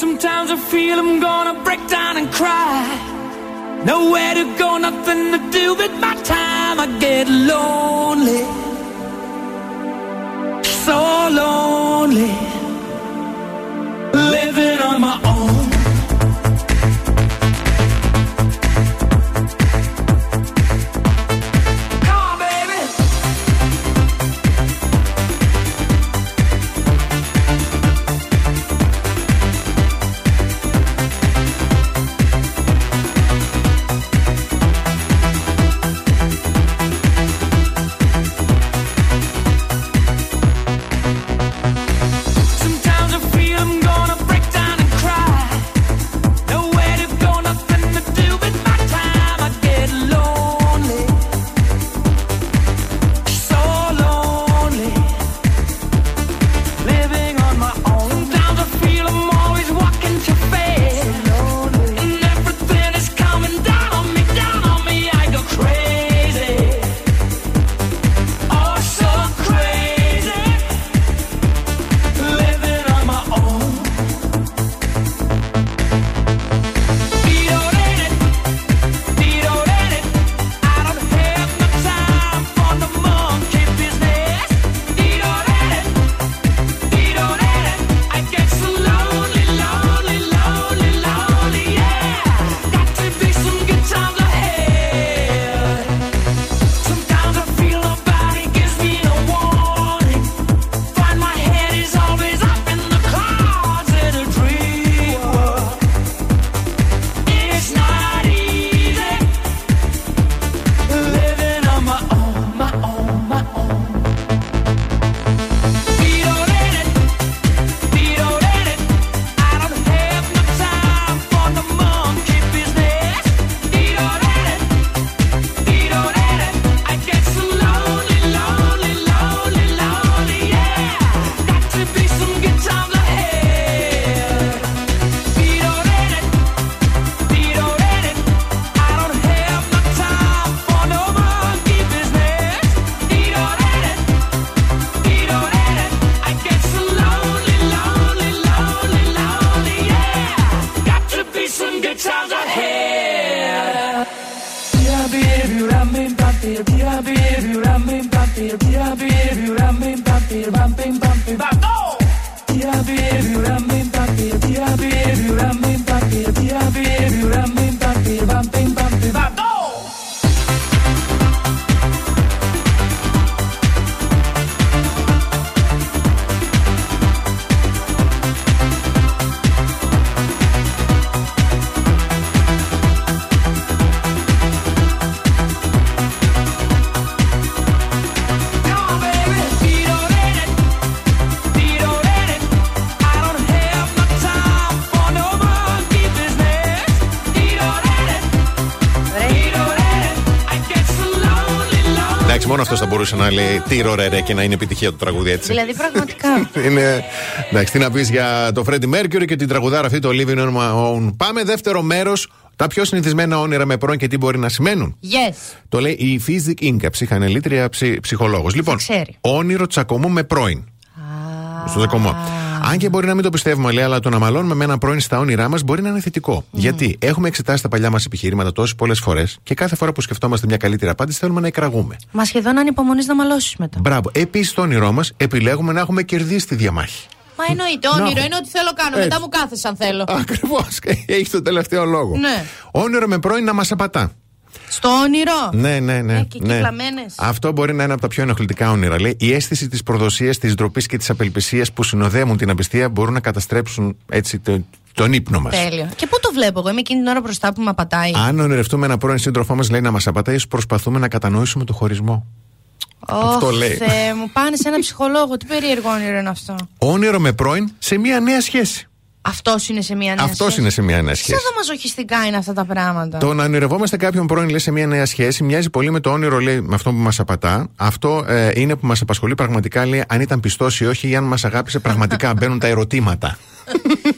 Speaker 6: Sometimes I feel I'm gonna break down and cry. Nowhere to go, nothing to do with my time. I get lonely. So lonely.
Speaker 2: Να λέει τι ρε ρε και να είναι επιτυχία το τραγούδι έτσι.
Speaker 3: Δηλαδή πραγματικά. *laughs*
Speaker 2: Είναι... Εντάξει, τι να πεις για το Freddie Mercury και την τραγουδάρα αυτή, το Living on My Own. Πάμε δεύτερο μέρος. Τα πιο συνηθισμένα όνειρα με πρώην και τι μπορεί να σημαίνουν.
Speaker 3: Yes.
Speaker 2: Το λέει η Physic Inca, ψυχανελήτρια ψη, ψυχολόγος. Λοιπόν,
Speaker 3: ξέρει.
Speaker 2: όνειρο τσακωμού με πρώην. Στο τσακωμό. Αν και μπορεί να μην το πιστεύουμε, λέει, αλλά το να μαλώνουμε με έναν πρώην στα όνειρά μας μπορεί να είναι θετικό. Γιατί έχουμε εξετάσει τα παλιά μας επιχειρήματα τόσες πολλές φορές και κάθε φορά που σκεφτόμαστε μια καλύτερη απάντηση θέλουμε να εκραγούμε.
Speaker 3: Μα σχεδόν ανυπομονείς να μαλώσεις μετά.
Speaker 2: Μπράβο. Επίσης, στο όνειρό μας επιλέγουμε να έχουμε κερδίσει τη διαμάχη.
Speaker 3: Μα εννοείται. Όνειρο είναι ό,τι θέλω κάνω.
Speaker 2: Έτσι.
Speaker 3: Μετά μου κάθεσαι αν θέλω.
Speaker 2: Ακριβώς. *laughs* Έχει το τελευταίο λόγο.
Speaker 3: Ναι.
Speaker 2: Όνειρο με πρώην να μας απατά.
Speaker 3: Στο όνειρο;
Speaker 2: Ναι, ναι, ναι.
Speaker 3: Ε, και
Speaker 2: ναι.
Speaker 3: κυκλαμένες.
Speaker 2: Αυτό μπορεί να είναι από τα πιο ενοχλητικά όνειρα. Λέει η αίσθηση της προδοσίας, της ντροπής και της απελπισίας που συνοδεύουν την απιστία μπορούν να καταστρέψουν έτσι το- τον ύπνο μας.
Speaker 3: Τέλειο. Και πού το βλέπω εγώ, είμαι εκείνη την ώρα μπροστά που με απατάει.
Speaker 2: Αν ονειρευτούμε ένα πρώην σύντροφό μας, λέει να μας απατάει, ίσως προσπαθούμε να κατανοήσουμε το χωρισμό. αυτό
Speaker 3: Ωχ,
Speaker 2: λέει.
Speaker 3: Θεέ μου, πάνε σε ένα ψυχολόγο. Τι περίεργο όνειρο είναι αυτό.
Speaker 2: Όνειρο με πρώην σε μια νέα σχέση.
Speaker 3: Αυτός είναι σε μια νέα
Speaker 2: Αυτός
Speaker 3: σχέση.
Speaker 2: είναι σε μια νέα
Speaker 3: Σαν
Speaker 2: σχέση.
Speaker 3: μαζοχιστικά είναι αυτά τα πράγματα.
Speaker 2: Το να ονειρευόμαστε κάποιον πρώην λέει, σε μια νέα σχέση μοιάζει πολύ με το όνειρο λέει, με αυτό που μας απατά. Αυτό ε, είναι που μας απασχολεί πραγματικά λέει, αν ήταν πιστός ή όχι ή αν μας αγάπησε πραγματικά. *laughs* Μπαίνουν τα ερωτήματα.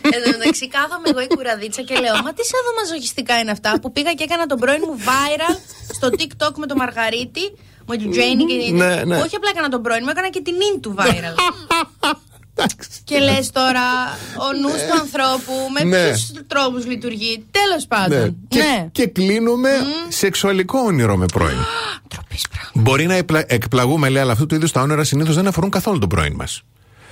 Speaker 3: Εν τω μεταξύ, κάθομαι εγώ η κουραδίτσα και λέω: Μα τι μαζοχιστικά είναι αυτά που πήγα και έκανα τον πρώην μου viral στο TikTok με το Μαργαρίτη, με την Τζέινι και την.
Speaker 2: Ναι, ναι.
Speaker 3: Όχι απλά έκανα τον πρώην μου, έκανα και την ίν του viral. *laughs* και λες τώρα, ο νους του ανθρώπου με
Speaker 2: Ναι.
Speaker 3: ποιους τρόπους λειτουργεί. Τέλος πάντων.
Speaker 2: Ναι. Και,
Speaker 3: Ναι.
Speaker 2: και κλείνουμε σεξουαλικό όνειρο με πρώην. *gasps* Μπορεί να επλα- εκπλαγούμε, λέει, αλλά αυτού του είδους τα όνειρα συνήθως δεν αφορούν καθόλου τον πρώην μας.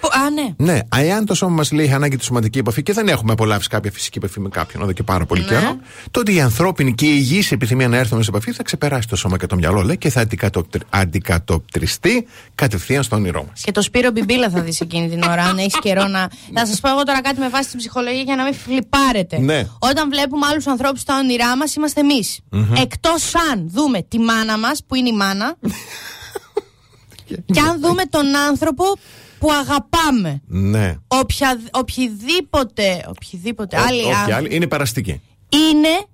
Speaker 3: Που- Α, ναι.
Speaker 2: Ναι, εάν το σώμα μας λέει έχει ανάγκη τη σωματική επαφή και δεν έχουμε απολαύσει κάποια φυσική επαφή με κάποιον εδώ και πάρα
Speaker 3: Ναι.
Speaker 2: πολύ καιρό, τότε η ανθρώπινη και η υγιής επιθυμία να έρθουμε σε επαφή θα ξεπεράσει το σώμα και το μυαλό, λέει, και θα αντικατοπτρι- αντικατοπτριστεί κατευθείαν στο όνειρό μας.
Speaker 3: Και το Σπύρο Μπιμπίλα θα δεις εκείνη την ώρα, αν έχεις καιρό να. Θα σας πω εγώ τώρα κάτι με βάση την ψυχολογία για να μην φλιπάρετε.
Speaker 2: Ναι.
Speaker 3: Όταν βλέπουμε άλλους ανθρώπους στα όνειρά μας, είμαστε εμείς.
Speaker 2: Μμμ.
Speaker 3: Εκτός αν δούμε τη μάνα μας, που είναι η μάνα, *laughs* και αν δούμε τον άνθρωπο που αγαπάμε.
Speaker 2: Ναι.
Speaker 3: Οποια, οποιοδήποτε, οποιοδήποτε
Speaker 2: Ό-
Speaker 3: άλλοι
Speaker 2: όποιοι
Speaker 3: άνθρωποι
Speaker 2: άλλοι είναι παραστική.
Speaker 3: είναι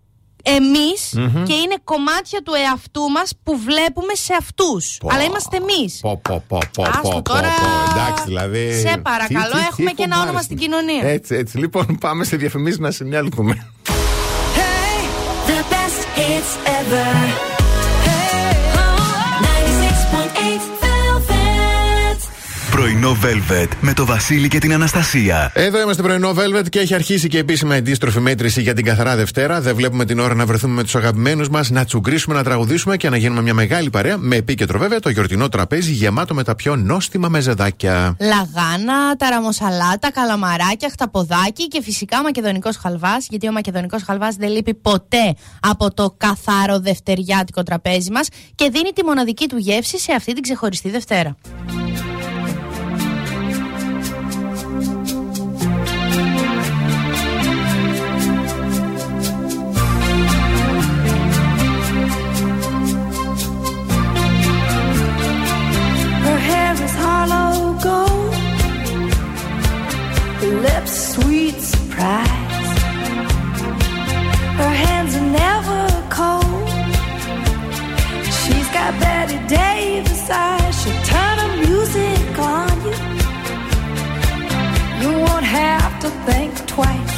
Speaker 3: εμείς
Speaker 2: Μμμ.
Speaker 3: και είναι κομμάτια του εαυτού μας που βλέπουμε σε αυτούς.
Speaker 2: Πω.
Speaker 3: Αλλά είμαστε εμείς.
Speaker 2: Πω, πω, πω, πω,
Speaker 3: Άστο
Speaker 2: πω, πω,
Speaker 3: τώρα.
Speaker 2: πω. Εντάξει, δηλαδή.
Speaker 3: Σε παρακαλώ,
Speaker 2: Τι- τι- τι
Speaker 3: έχουμε και ένα
Speaker 2: φοβάρισμα.
Speaker 3: όνομα στην κοινωνία.
Speaker 2: Έτσι, έτσι. Λοιπόν, πάμε σε διαφημίσεις να συνέλθουμε.
Speaker 5: The best hits ever.
Speaker 1: Πρωινό Velvet με το Βασίλη και την Αναστασία.
Speaker 2: Εδώ είμαστε πρωινό Velvet και έχει αρχίσει και επίσημα η αντίστροφη μέτρηση για την καθαρά Δευτέρα. Δεν βλέπουμε την ώρα να βρεθούμε με τους αγαπημένους μας, να τσουγκρίσουμε, να τραγουδήσουμε και να γίνουμε μια μεγάλη παρέα. Με επίκεντρο βέβαια το γιορτινό τραπέζι γεμάτο με τα πιο νόστιμα μεζεδάκια.
Speaker 3: Λαγάνα, ταραμοσαλάτα, καλαμαράκια, χταποδάκι και φυσικά μακεδονικός χαλβάς. Γιατί ο μακεδονικός χαλβάς δεν λείπει ποτέ από το καθαρό δευτεριάτικο τραπέζι μας και δίνει τη μοναδική του γεύση σε αυτή την ξεχωριστή Δευτέρα.
Speaker 5: Lips sweet surprise. Her hands are never cold. She's got Betty Davis eyes. She'll turn her music on you. You won't have to think twice.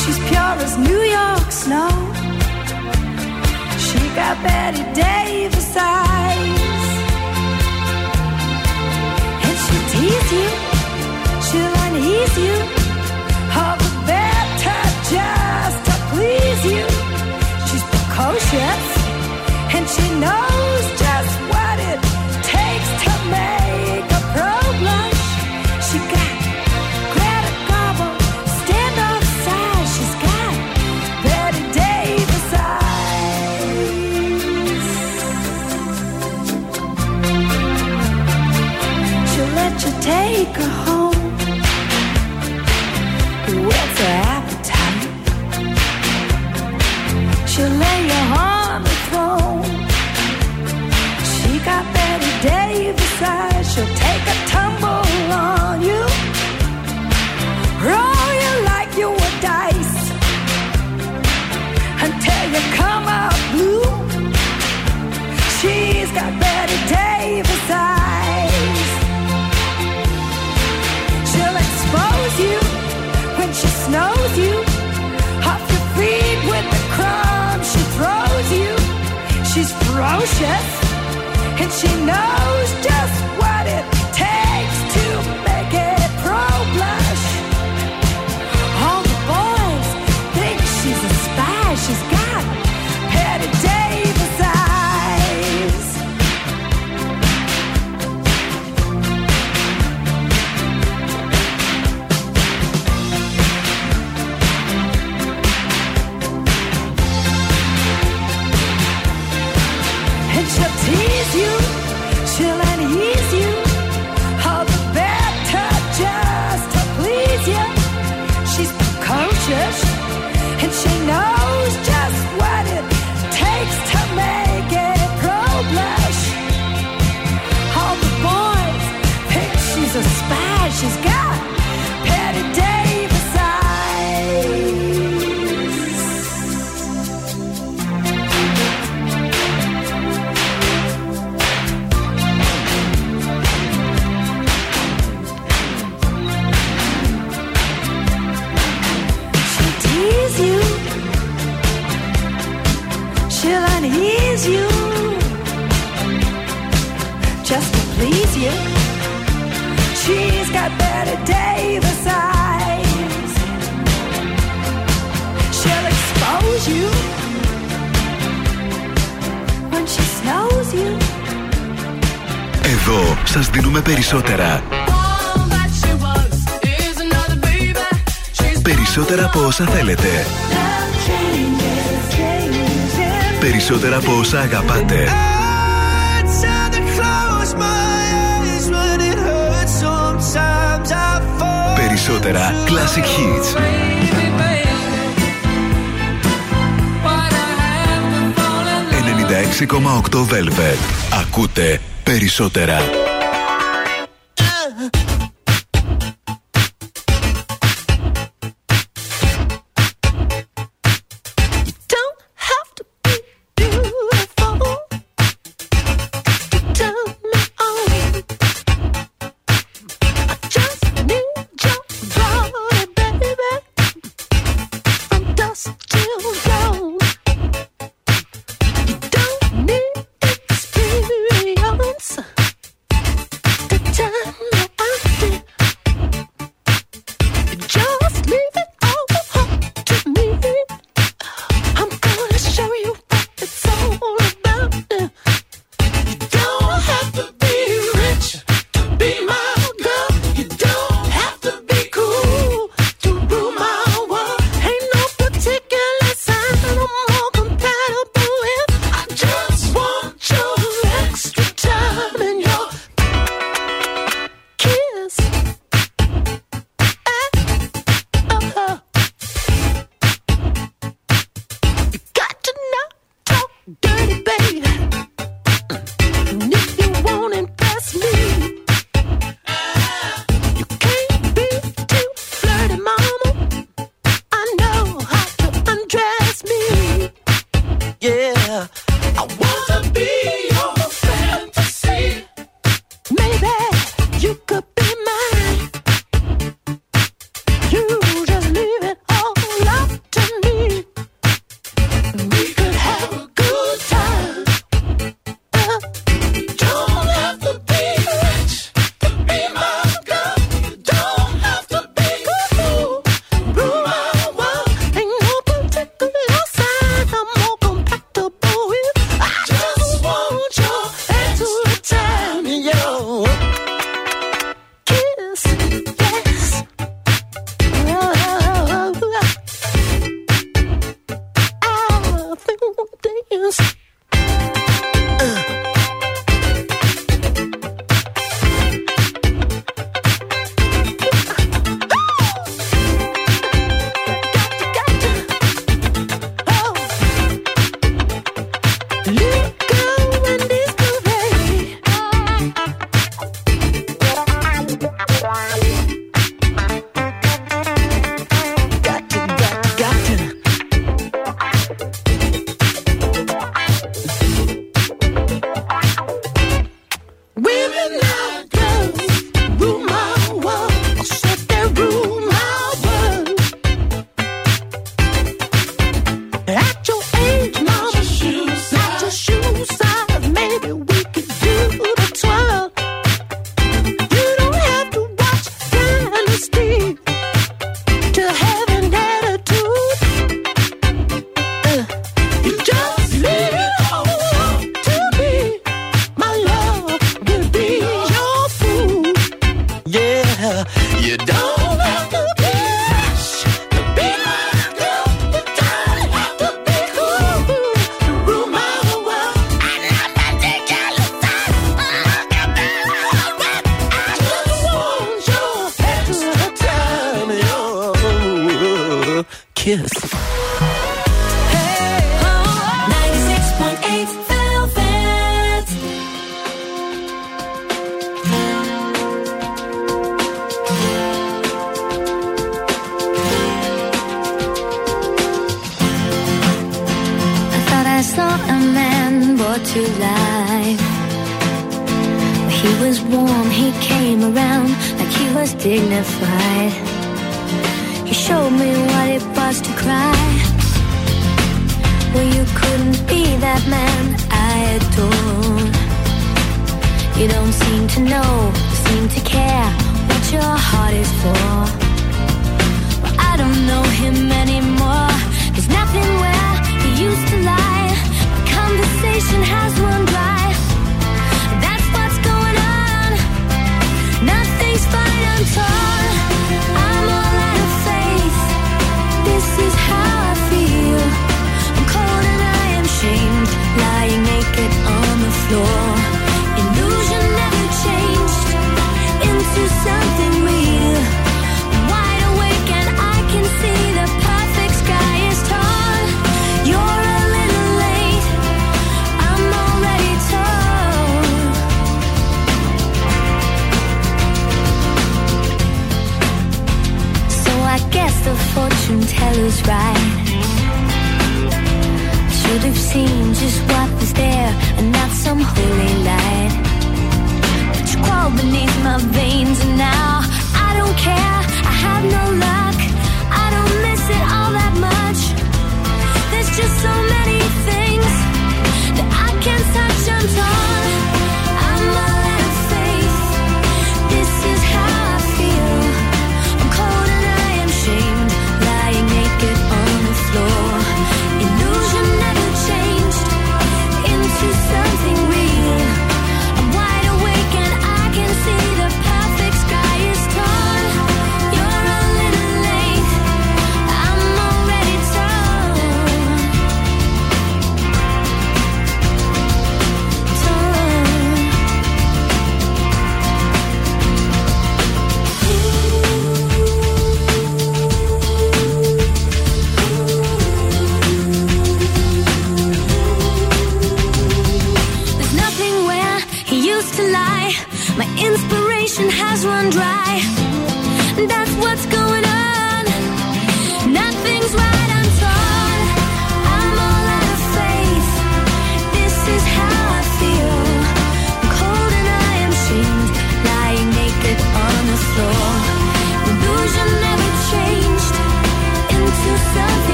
Speaker 5: She's pure as New York snow. She got Betty Davis eyes. And she'll tease you, please you. All the just
Speaker 1: to please you. She's precocious and she knows. she'll take a tumble on you. Roll you like you were dice until you come blue. She's got Betty Davis eyes. She'll expose you when she you off your feet with the crumbs she throws you. She's ferocious and she knows.
Speaker 4: so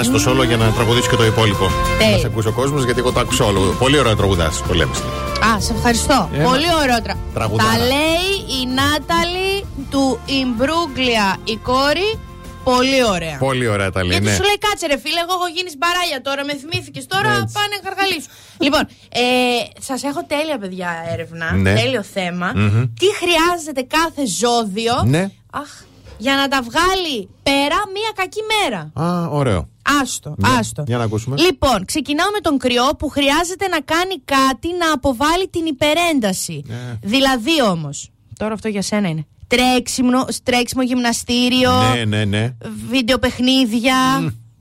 Speaker 2: περάσει το σόλο για να τραγουδήσει και το υπόλοιπο.
Speaker 3: Τέλεια.
Speaker 2: Να σε ακούσει ο κόσμος γιατί εγώ το άκουσα όλο. Πολύ ωραίο τραγουδάς. Το λέμε.
Speaker 3: Α, σε ευχαριστώ.
Speaker 2: Ε,
Speaker 3: Πολύ ωραίο τρα...
Speaker 2: τραγουδάρα.
Speaker 3: Τα λέει η Νάταλη του Ιμπρούγκλια η κόρη. Πολύ ωραία.
Speaker 2: Πολύ ωραία τα λέει.
Speaker 3: Γιατί
Speaker 2: Ναι.
Speaker 3: σου λέει κάτσε ρε φίλε, εγώ έχω γίνει μπαράλια τώρα, με θυμήθηκες τώρα,
Speaker 2: Έτσι.
Speaker 3: πάνε καργαλίσου. λοιπόν, ε, σας έχω τέλεια παιδιά έρευνα,
Speaker 2: Ναι.
Speaker 3: τέλειο θέμα.
Speaker 2: Μμμ.
Speaker 3: Τι χρειάζεται κάθε ζώδιο
Speaker 2: Ναι.
Speaker 3: αχ, για να τα βγάλει πέρα μία κακή μέρα;
Speaker 2: Α, ωραίο.
Speaker 3: Άστο,
Speaker 2: Ναι.
Speaker 3: άστο.
Speaker 2: Για να ακούσουμε.
Speaker 3: Λοιπόν, ξεκινάω με τον κρυό που χρειάζεται να κάνει κάτι να αποβάλει την υπερένταση.
Speaker 2: Ναι.
Speaker 3: Δηλαδή όμως, τώρα αυτό για σένα είναι. Τρέξιμο, τρέξιμο γυμναστήριο,
Speaker 2: Ναι, ναι, ναι.
Speaker 3: βίντεο παιχνίδια.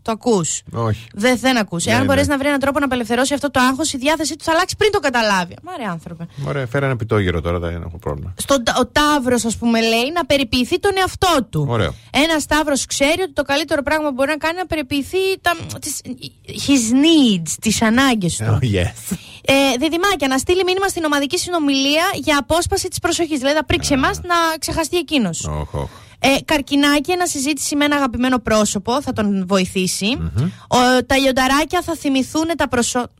Speaker 3: Το ακούς;
Speaker 2: Όχι.
Speaker 3: Δεν, δεν ακούς.
Speaker 2: Ναι,
Speaker 3: Εάν
Speaker 2: ναι.
Speaker 3: μπορέσει να βρει έναν τρόπο να απελευθερώσει αυτό το άγχος, η διάθεσή του θα αλλάξει πριν το καταλάβει. Μάρε άνθρωπε.
Speaker 2: Ωραία, φέρα ένα πιτόγυρο τώρα, δεν έχω πρόβλημα.
Speaker 3: Στον, ο Ταύρος, ας πούμε, λέει να περιποιηθεί τον εαυτό του.
Speaker 2: Ωραίο.
Speaker 3: Ένας Ταύρος ξέρει ότι το καλύτερο πράγμα που μπορεί να κάνει είναι να περιποιηθεί τα, τις, his needs, τις ανάγκες του.
Speaker 2: Oh, yes.
Speaker 3: Ε, διδυμάκια, να στείλει μήνυμα στην ομαδική συνομιλία για απόσπαση της προσοχής. Δηλαδή να πρίξει εμά να ξεχαστεί εκείνος.
Speaker 2: Οχ, οχ.
Speaker 4: Ε, καρκινάκι, ένα συζήτηση με ένα αγαπημένο πρόσωπο θα τον βοηθήσει. Ο, τα λιονταράκια θα θυμηθούν τα προσώπα.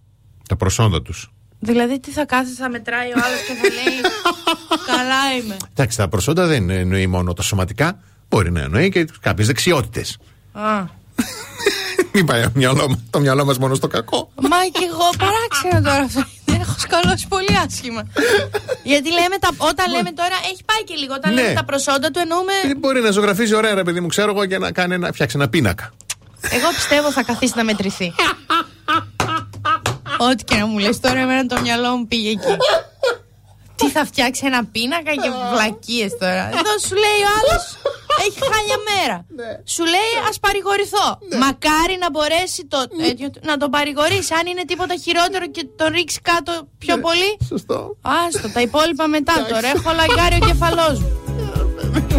Speaker 2: Τα προσόντα τους.
Speaker 4: Δηλαδή, τι θα κάθεσαι, θα μετράει ο άλλος και θα λέει. *laughs* Καλά είμαι.
Speaker 2: Εντάξει, τα προσόντα δεν εννοεί μόνο τα σωματικά. Μπορεί να εννοεί και κάποιες δεξιότητες.
Speaker 4: Α. *laughs*
Speaker 2: Μην πάει το μυαλό, μα- το μυαλό μας μόνο στο κακό.
Speaker 4: Μα και εγώ παράξενο τώρα αυτό. *laughs* Έχω σκαλώσει πολύ άσχημα. Γιατί λέμε τα, όταν λέμε τώρα, έχει πάει και λίγο. Όταν
Speaker 2: Ναι.
Speaker 4: λέμε τα προσόντα του, εννοούμε.
Speaker 2: Ε, Μπορεί να ζωγραφίζει ωραία, ρε παιδί μου, ξέρω εγώ, και να κάνει ένα, φτιάξει ένα πίνακα.
Speaker 4: Εγώ πιστεύω θα καθίσει να μετρηθεί. *laughs* Ό,τι και να μου λες τώρα, εμένα το μυαλό μου πήγε εκεί. Τι θα φτιάξει ένα πίνακα και βλακίες τώρα. *laughs* Εδώ σου λέει ο άλλος έχει χάλια μέρα. *laughs* Σου λέει ας παρηγορηθώ. Μακάρι να μπορέσει το, τέτοιο του- να τον παρηγορήσει. Αν είναι τίποτα χειρότερο και τον ρίξει κάτω πιο πολύ.
Speaker 2: Σωστό.
Speaker 4: Άστο, τα υπόλοιπα μετά τώρα. Έχω λαγκάρει ο κεφαλός μου. *laughs*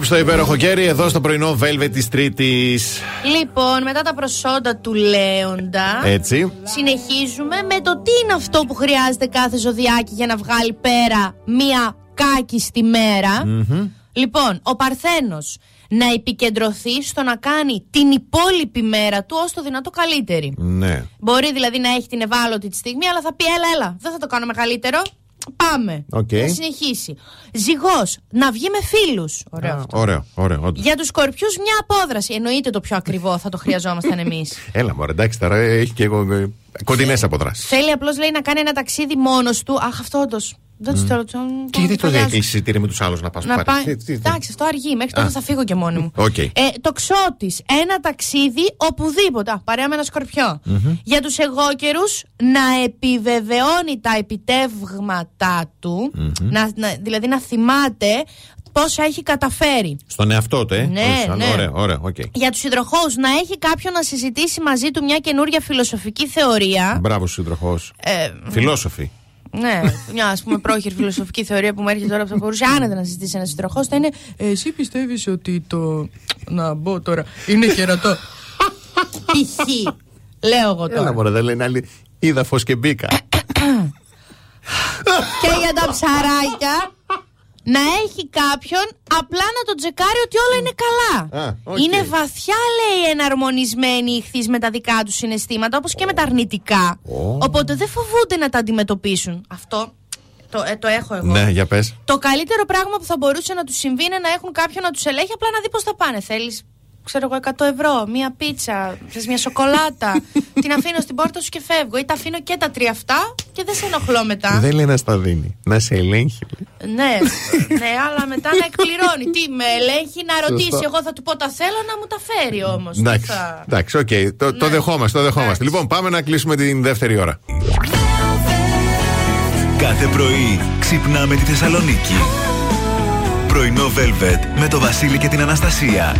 Speaker 2: Drop στο υπέροχο κέρι εδώ στο πρωινό Velvet της Τρίτης.
Speaker 3: Λοιπόν, μετά τα προσόντα του Λέοντα.
Speaker 2: Έτσι.
Speaker 3: Συνεχίζουμε με το τι είναι αυτό που χρειάζεται κάθε ζωδιάκι για να βγάλει πέρα μία κάκη στη μέρα. Λοιπόν, ο Παρθένος να επικεντρωθεί στο να κάνει την υπόλοιπη μέρα του ως το δυνατό καλύτερη.
Speaker 2: Ναι.
Speaker 3: Μπορεί δηλαδή να έχει την ευάλωτη τη στιγμή, αλλά θα πει: Έλα, έλα, δεν θα το κάνω μεγαλύτερο. Πάμε.
Speaker 2: Οκ.
Speaker 3: Θα συνεχίσει. Ζυγός, να βγει με φίλους. Ωραίο.
Speaker 2: Α, Ωραίο, ωραίο. όντως.
Speaker 3: Για τους σκορπιού, μια απόδραση. Εννοείται το πιο ακριβό, θα το χρειαζόμασταν *laughs* εμείς.
Speaker 2: Έλα, μωρέ, εντάξει, τώρα έχει και εγώ κοντινές αποδράσεις.
Speaker 3: Θέλει απλώς λέει να κάνει ένα ταξίδι μόνος του. Αχ, αυτό όντως. Δεν τους το
Speaker 2: Και γιατί το
Speaker 3: φαντάζομαι.
Speaker 2: δέχει εισιτήρια με τους άλλους να πας
Speaker 3: Να πάει.
Speaker 2: Τι- τι-
Speaker 3: Εντάξει, αυτό αργεί. Μέχρι τότε
Speaker 2: Α.
Speaker 3: θα φύγω και μόνη μου.
Speaker 2: Οκ.
Speaker 3: Ε, το ξώτης. Ένα ταξίδι οπουδήποτε. Α, Παρέα με ένα σκορπιό.
Speaker 2: Μμμ.
Speaker 3: Για τους εγώκερους να επιβεβαιώνει τα επιτεύγματά του. να, να- δηλαδή να θυμάται πόσα έχει καταφέρει.
Speaker 2: Στον εαυτό του, ε;
Speaker 3: Ναι,
Speaker 2: Όχι σαν-
Speaker 3: ναι.
Speaker 2: Ωραία, ωραία, οκ.
Speaker 3: Για τους υδροχόους να έχει κάποιον να συζητήσει μαζί του μια καινούρια φιλοσοφική θεωρία.
Speaker 2: Μπράβο, σύντροφο.
Speaker 3: Ε,
Speaker 2: Φιλόσοφοι.
Speaker 3: Ναι, μια ας πούμε πρόχειρη φιλοσοφική θεωρία που μου έρχεται τώρα που θα μπορούσε άνετα να συζητήσει ένας σύντροφος θα είναι «Ε, Εσύ πιστεύεις ότι το. Να μπω τώρα. Είναι κερατό. Π.χ. Λέω εγώ
Speaker 2: Έλα,
Speaker 3: τώρα.
Speaker 2: μωρέ, δεν λένε άλλοι. Είδα φως και μπήκα.
Speaker 3: και για τα ψαράκια να έχει κάποιον απλά να τον τσεκάρει ότι όλα είναι καλά.
Speaker 2: Α, οκ.
Speaker 3: Είναι βαθιά, λέει, εναρμονισμένοι οι ιχθύς με τα δικά τους συναισθήματα, όπως και με τα αρνητικά. Οπότε δεν φοβούνται να τα αντιμετωπίσουν. Αυτό το, ε, το έχω εγώ.
Speaker 2: Ναι, για πες.
Speaker 3: Το καλύτερο πράγμα που θα μπορούσε να τους συμβεί είναι να έχουν κάποιον να τους ελέγχει απλά να δει πώς θα πάνε. Θέλεις, ξέρω εγώ, 100 ευρώ, μία πίτσα, θες μια σοκολάτα. *laughs* την αφήνω στην πόρτα σου και φεύγω. Ή τα αφήνω και τα τρία αυτά και δεν σε ενοχλώ μετά.
Speaker 2: Δεν λέει να στα δίνει. Να σε ελέγχει. λέει.
Speaker 3: Ναι, *laughs* ναι, αλλά μετά να εκπληρώνει. Τι με ελέγχει, να ρωτήσει.
Speaker 2: Σωστό.
Speaker 3: Εγώ θα του πω τα θέλω να μου τα φέρει όμως.
Speaker 2: Εντάξει,
Speaker 3: Θα...
Speaker 2: εντάξει, οκ. Το, το δεχόμαστε, το δεχόμαστε. Λοιπόν, πάμε να κλείσουμε την δεύτερη ώρα.
Speaker 1: Κάθε πρωί ξυπνάμε τη Θεσσαλονίκη. Πρωινό Velvet με το Βασίλη και την Αναστασία.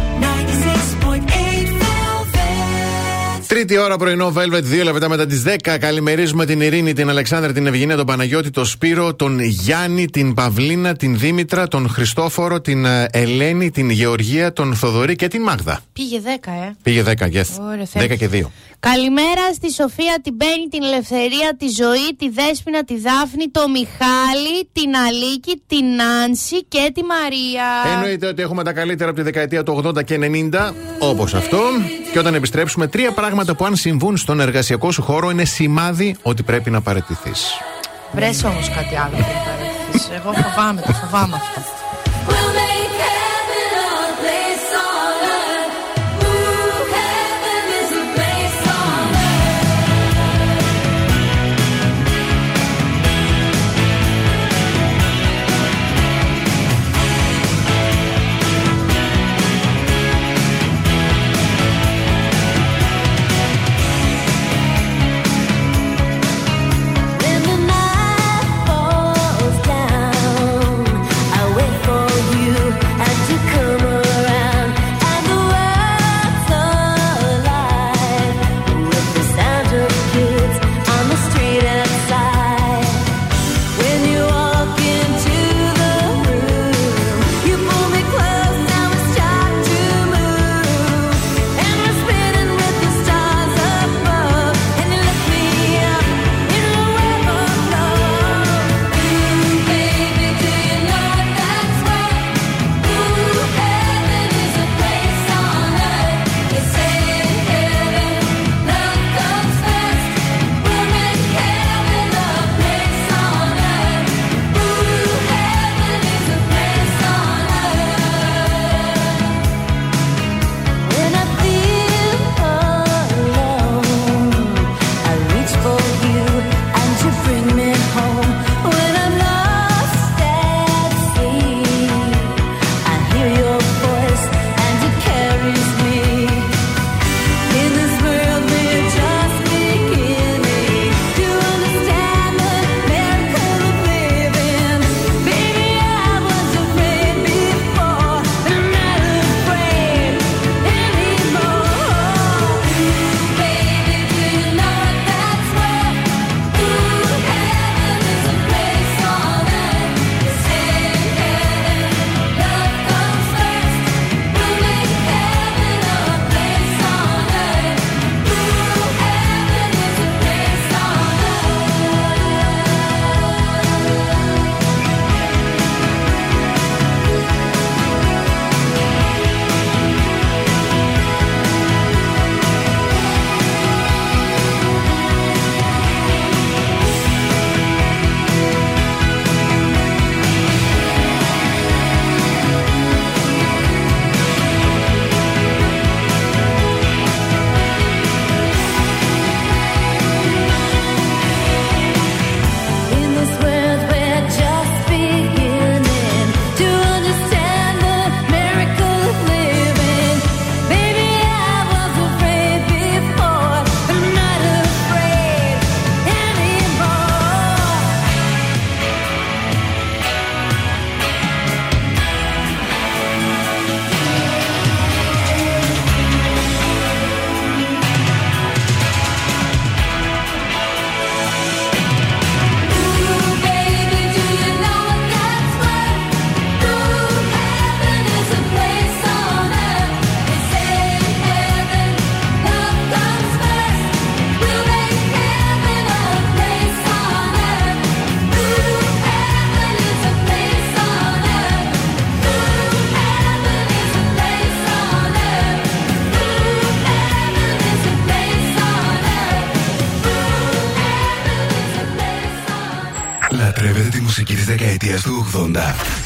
Speaker 2: Τρίτη ώρα πρωινό Velvet, δύο λεπτά μετά τις 10. Καλημερίζουμε την Ειρήνη, την Αλεξάνδρα, την Ευγενία, τον Παναγιώτη, τον Σπύρο, τον Γιάννη, την Παυλίνα, την Δήμητρα, τον Χριστόφορο, την ε, Ελένη, την Γεωργία, τον Θοδωρή και την Μάγδα.
Speaker 3: Πήγε 10, ε.
Speaker 2: Πήγε 10, yes.
Speaker 3: Ωραία, Θεέ.
Speaker 2: 10 και 2.
Speaker 3: Καλημέρα στη Σοφία, την Μπέννη, την Ελευθερία, τη Ζωή, τη Δέσποινα, τη Δάφνη, το Μιχάλη, την Αλίκη, την Νάνση και τη Μαρία.
Speaker 2: Εννοείται ότι έχουμε τα καλύτερα από τη δεκαετία του 80 και 90, όπως αυτό. Και όταν επιστρέψουμε, τρία πράγματα που αν συμβούν στον εργασιακό σου χώρο είναι σημάδι ότι πρέπει να παραιτηθείς.
Speaker 3: Βρες όμως κάτι άλλο πριν παρέχεις. Εγώ φοβάμαι, το φοβάμαι αυτό.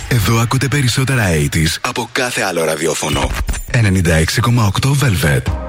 Speaker 4: Εδώ ακούτε περισσότερα 80s από κάθε άλλο ραδιόφωνο. 96,8 Velvet.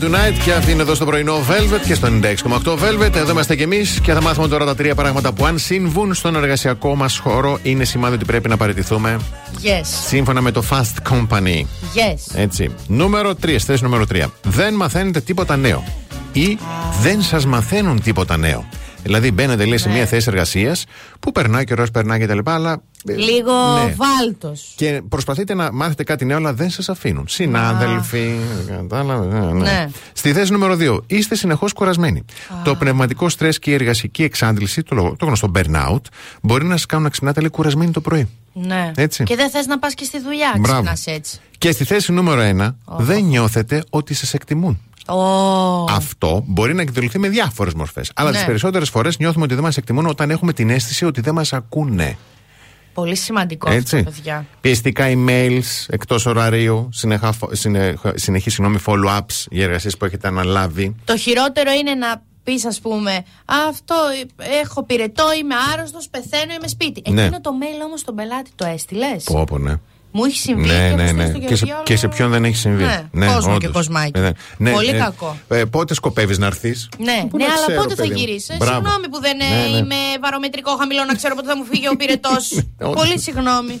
Speaker 7: Lady
Speaker 2: Hear Me Tonight και αυτή είναι εδώ στο πρωινό Velvet και στο 96,8 Velvet. Εδώ είμαστε κι εμείς και θα μάθουμε τώρα τα τρία πράγματα που αν συμβούν στον εργασιακό μας χώρο είναι σημάδι ότι πρέπει να παραιτηθούμε
Speaker 3: Yes.
Speaker 2: σύμφωνα με το Fast Company.
Speaker 3: Yes.
Speaker 2: Έτσι. Νούμερο 3, θέση νούμερο 3. Δεν μαθαίνετε τίποτα νέο. Ή δεν σας μαθαίνουν τίποτα νέο. Δηλαδή μπαίνετε λέει
Speaker 3: Ναι.
Speaker 2: σε μια θέση εργασίας που περνάει καιρός, περνάει κτλ. Αλλά. Ε,
Speaker 3: Λίγο
Speaker 2: ναι.
Speaker 3: βάλτος.
Speaker 2: Και προσπαθείτε να μάθετε κάτι νέο, αλλά δεν σας αφήνουν. Συνάδελφοι. κατάλαβε, ναι, ναι.
Speaker 3: Ναι.
Speaker 2: Στη θέση νούμερο 2. Είστε συνεχώς κουρασμένοι. Το πνευματικό στρες και η εργασική εξάντληση, το, λογο- το γνωστό burnout, μπορεί να σας κάνουν να ξυπνάτε λέει κουρασμένοι το πρωί.
Speaker 3: Ναι.
Speaker 2: Έτσι.
Speaker 3: Και δεν θες να πας και στη δουλειά,
Speaker 2: Μπράβο.
Speaker 3: ξυπνάς έτσι.
Speaker 2: Και στη θέση νούμερο 1, δεν νιώθετε ότι σας εκτιμούν.
Speaker 3: Ω.
Speaker 2: Αυτό μπορεί να εκδηλωθεί με διάφορες μορφές. Αλλά
Speaker 3: Ναι.
Speaker 2: τις περισσότερες φορές νιώθουμε ότι δεν μας εκτιμούν όταν έχουμε την αίσθηση ότι δεν μας ακούνε.
Speaker 3: Πολύ σημαντικό
Speaker 2: Έτσι.
Speaker 3: αυτό, παιδιά.
Speaker 2: Πιεστικά emails εκτός ωραρίου, συνεχά, συνεχ, συνεχή συγγνώμη, follow-ups για εργασίες που έχετε αναλάβει.
Speaker 3: Το χειρότερο είναι να πεις, ας πούμε, Αυτό έχω πυρετό, είμαι άρρωστος, πεθαίνω, είμαι σπίτι.
Speaker 2: Ναι.
Speaker 3: Εκείνο το mail όμως τον πελάτη το έστειλες;
Speaker 2: Πω, πω, ναι.
Speaker 3: Μου έχει συμβεί.
Speaker 2: Ναι,
Speaker 3: και
Speaker 2: ναι,
Speaker 3: έχω
Speaker 2: ναι.
Speaker 3: στείλει στο
Speaker 2: Και σε,
Speaker 3: Γεωργιόλο.
Speaker 2: και σε ποιον δεν έχει συμβεί.
Speaker 3: Ναι, κόσμο και
Speaker 2: όντως.
Speaker 3: κοσμάκι.
Speaker 2: Ναι, ναι.
Speaker 3: Πολύ
Speaker 2: Ναι,
Speaker 3: κακό.
Speaker 2: Ε, πότε σκοπεύεις να έρθεις;
Speaker 3: Ναι,
Speaker 2: Πού
Speaker 3: ναι,
Speaker 2: να
Speaker 3: αλλά
Speaker 2: ξέρω,
Speaker 3: πότε θα
Speaker 2: παιδί μου.
Speaker 3: γυρίσεις;
Speaker 2: Μπράβο.
Speaker 3: Συγγνώμη που δεν ε,
Speaker 2: Ναι, ναι.
Speaker 3: είμαι βαρομετρικό χαμηλό να ξέρω πότε θα μου φύγει ο *laughs* πυρετός.
Speaker 2: Όντως.
Speaker 3: Πολύ συγγνώμη.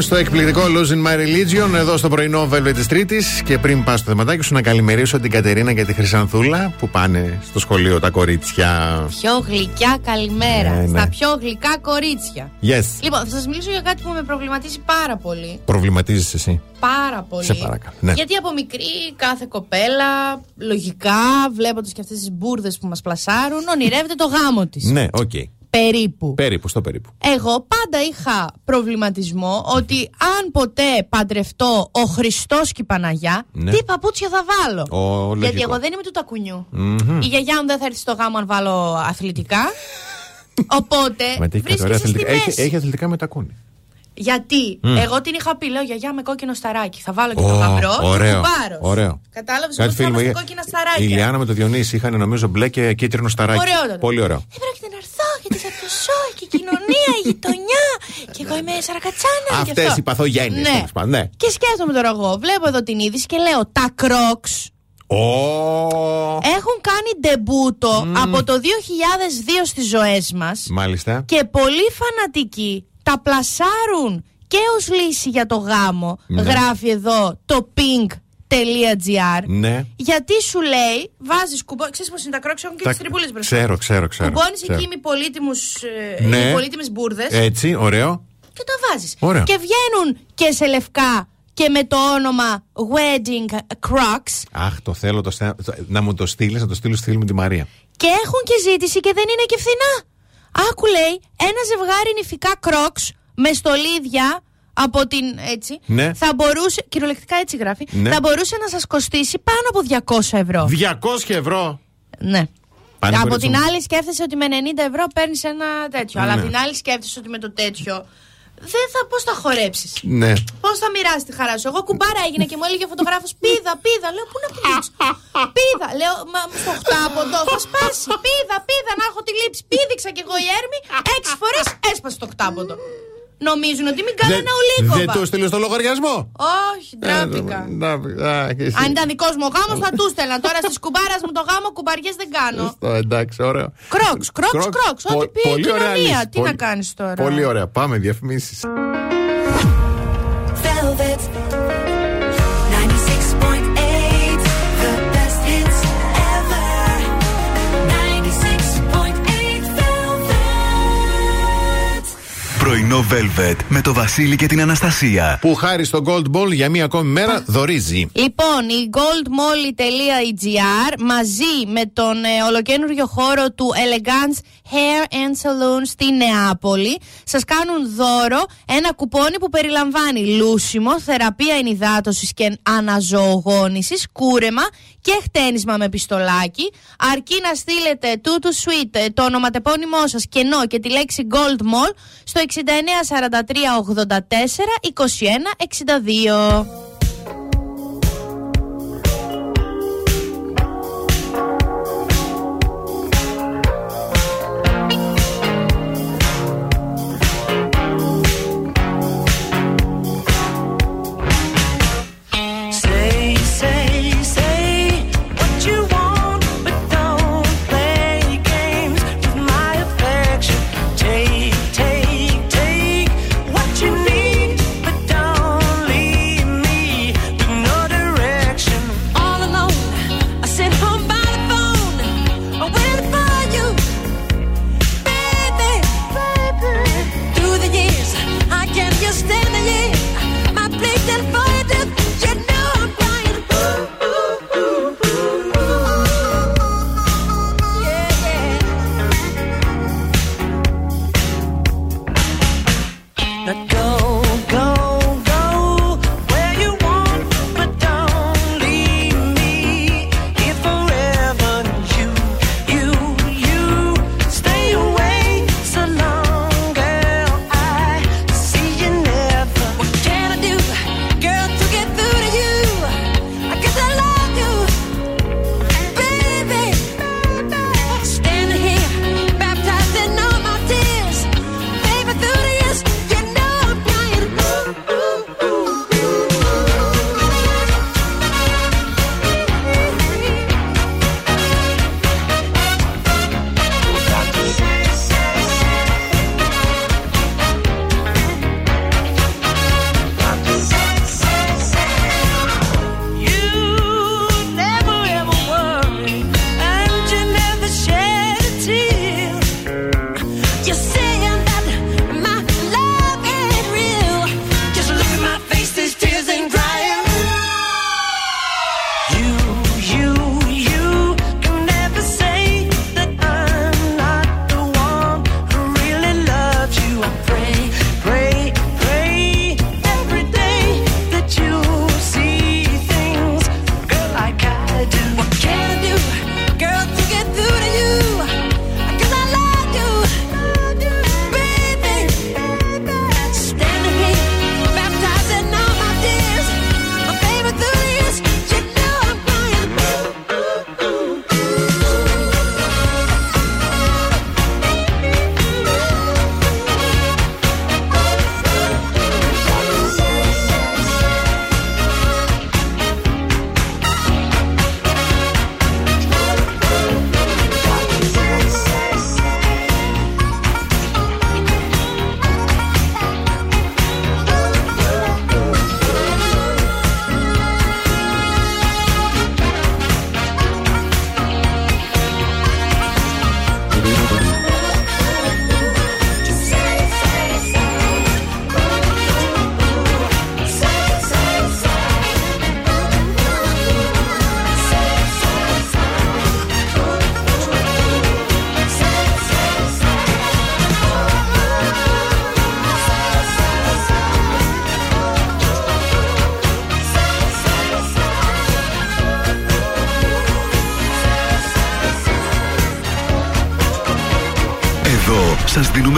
Speaker 2: Στο εκπληκτικό Losing My Religion εδώ στο πρωινό Velvet της Τρίτης. Και πριν πάω στο θεματάκι σου, να καλημερίσω την Κατερίνα και τη Χρυσανθούλα που πάνε στο σχολείο τα κορίτσια.
Speaker 3: Πιο γλυκιά καλημέρα.
Speaker 2: Ναι, ναι.
Speaker 3: Στα πιο γλυκά κορίτσια.
Speaker 2: Yes.
Speaker 3: Λοιπόν, θα σας μιλήσω για κάτι που με προβληματίζει πάρα πολύ.
Speaker 2: Προβληματίζεις εσύ.
Speaker 3: Πάρα πολύ.
Speaker 2: Σε παρακαλώ, ναι.
Speaker 3: Γιατί από μικρή κάθε κοπέλα, λογικά, βλέποντας και αυτές τις μπουρδες που μας πλασάρουν, ονειρεύεται το γάμο της.
Speaker 2: Ναι, οκ.
Speaker 3: Περίπου.
Speaker 2: Περίπου, στο περίπου.
Speaker 3: Εγώ πάντα είχα προβληματισμό ότι αν ποτέ παντρευτώ ο Χριστός και η Παναγιά,
Speaker 2: Ναι.
Speaker 3: τι παπούτσια θα βάλω.
Speaker 2: Ω, λογικό.
Speaker 3: Γιατί εγώ δεν είμαι του τακουνιού.
Speaker 2: Μμμ.
Speaker 3: Η γιαγιά μου δεν θα έρθει στο γάμο αν βάλω αθλητικά. *laughs* Οπότε
Speaker 2: Μα τι έχει κάτι ωραία
Speaker 3: βρίσκεσαι στη
Speaker 2: αθλητικά. Έχει,
Speaker 3: μέση.
Speaker 2: έχει αθλητικά με τακούνι.
Speaker 3: Γιατί;
Speaker 2: Μμ.
Speaker 3: εγώ την είχα πει, λέω γιαγιά με κόκκινο σταράκι. Θα βάλω και
Speaker 2: Ω,
Speaker 3: το γαμπρό και
Speaker 2: ωραίο,
Speaker 3: κουμπάρο.
Speaker 2: ωραίο.
Speaker 3: Κατάλαβες
Speaker 2: Κάτι
Speaker 3: ότι θα
Speaker 2: φίλοι μου,
Speaker 3: είμαστε
Speaker 2: η-
Speaker 3: κόκκινα
Speaker 2: Η
Speaker 3: σταράκια.
Speaker 2: Λιάννα με το Διονύση είχαν νομίζω μπλε και κίτρινο σταράκι.
Speaker 3: Ωραιότατο.
Speaker 2: Πολύ ωραίο.
Speaker 3: Δεν πρόκειται να έρθω γιατί θα το ζω και η κοινωνία, η γειτονιά. και εγώ είμαι σαρακατσάνα. γι'
Speaker 2: Αυτές
Speaker 3: αυτό.
Speaker 2: οι παθογένειες.
Speaker 3: Ναι.
Speaker 2: Ναι.
Speaker 3: Και σκέφτομαι τώρα εγώ, βλέπω εδώ την είδηση και λέω τα Crocs
Speaker 2: Ω,
Speaker 3: έχουν κάνει ντεμπούτο από το 2002 στις ζωές μας
Speaker 2: Μάλιστα.
Speaker 3: και πολλοί φανατικοί τα πλασάρουν και ως λύση για το γάμο.
Speaker 2: Ναι.
Speaker 3: Γράφει εδώ το pink.gr
Speaker 2: Ναι.
Speaker 3: γιατί σου λέει, βάζεις κουμπό. Ξέρεις πώς είναι τα κρόξ, έχουν και
Speaker 2: Τα-
Speaker 3: τις τριμπούλε μπροστά.
Speaker 2: Ξέρω, ξέρω, ξέρω.
Speaker 3: Κουμπώνεις
Speaker 2: ξέρω.
Speaker 3: εκεί με πολύτιμους, ε,
Speaker 2: Ναι.
Speaker 3: με πολύτιμες μπουρδες
Speaker 2: Έτσι, ωραίο.
Speaker 3: και τα βάζεις.
Speaker 2: Ωραίο.
Speaker 3: Και βγαίνουν και σε λευκά και με το όνομα Wedding Crocs
Speaker 2: Αχ, το θέλω το στέ- να μου το στείλεις, να το στείλω στη φίλη μου τη Μαρία.
Speaker 3: και έχουν και ζήτηση και δεν είναι και φθηνά. Άκου λέει, ένα ζευγάρι νηφικά Crocs με στολίδια από την έτσι.
Speaker 2: Ναι.
Speaker 3: Θα μπορούσε, κυριολεκτικά έτσι γράφει,
Speaker 2: Ναι.
Speaker 3: θα μπορούσε να σας κοστίσει πάνω από 200 ευρώ.
Speaker 2: 200 ευρώ.
Speaker 3: Ναι.
Speaker 2: Πάνε
Speaker 3: από
Speaker 2: κορίτσι
Speaker 3: την
Speaker 2: μου.
Speaker 3: άλλη σκέφτεσαι ότι με 90 ευρώ παίρνεις ένα τέτοιο. Αλλά
Speaker 2: Ναι.
Speaker 3: από την άλλη σκέφτεσαι ότι με το τέτοιο δεν θα πώς θα χορέψεις;
Speaker 2: Ναι.
Speaker 3: Πώς θα μοιράσει τη χαρά σου; Εγώ κουμπάρα έγινε και μου έλεγε ο φωτογράφος πίδα, πίδα. Λέω πού να πηδήξω. πίδα. Λέω μα στο χτάποντο θα σπάσει. Πίδα, πίδα να έχω τη λήψη. Πήδηξα κι εγώ η έρμη. Έξι φορές έσπασε το χτάποντο. Νομίζουν ότι μην κάνω
Speaker 2: Δεν-
Speaker 3: ένα ουλίκοβα.
Speaker 2: Δεν το στείλω στο λογαριασμό;
Speaker 3: Όχι, ντράπηκα.
Speaker 2: Ε, να- α, και εσύ.
Speaker 3: Αν ήταν δικός μου ο γάμος, θα τους στέλνα. Τώρα στις κουμπάρα μου το γάμο, κουμπαριές δεν κάνω.
Speaker 2: Στο, εντάξει, ωραίο.
Speaker 3: Κρόξ, κρόξ,
Speaker 2: Κρόξ,
Speaker 3: κρόξ. Ό,τι
Speaker 2: πο-
Speaker 3: πει η
Speaker 2: πολύ ωραία
Speaker 3: κοινωνία.
Speaker 2: λύση.
Speaker 3: Τι
Speaker 2: Πολύ-
Speaker 3: να κάνεις τώρα;
Speaker 2: Πολύ ωραία. Πάμε,
Speaker 8: διαφημίσεις.
Speaker 1: Πρωινό Velvet με το Βασίλη και την Αναστασία.
Speaker 2: Που χάρη στο Gold Ball για μία ακόμη μέρα δωρίζει.
Speaker 3: Λοιπόν, η goldmolly.gr μαζί με τον ε, ολοκένουργιο χώρο του Elegance Hair and Saloon στη Νεάπολη. Σας κάνουν δώρο ένα κουπόνι που περιλαμβάνει λούσιμο, θεραπεία ενυδάτωσης και αναζωογόνησης, κούρεμα και χτένισμα με πιστολάκι. Αρκεί να στείλετε τούτου suite ε, το ονοματεπώνυμό σας κενό και τη λέξη Gold Mall στο
Speaker 9: 69 43
Speaker 1: 84 21 62.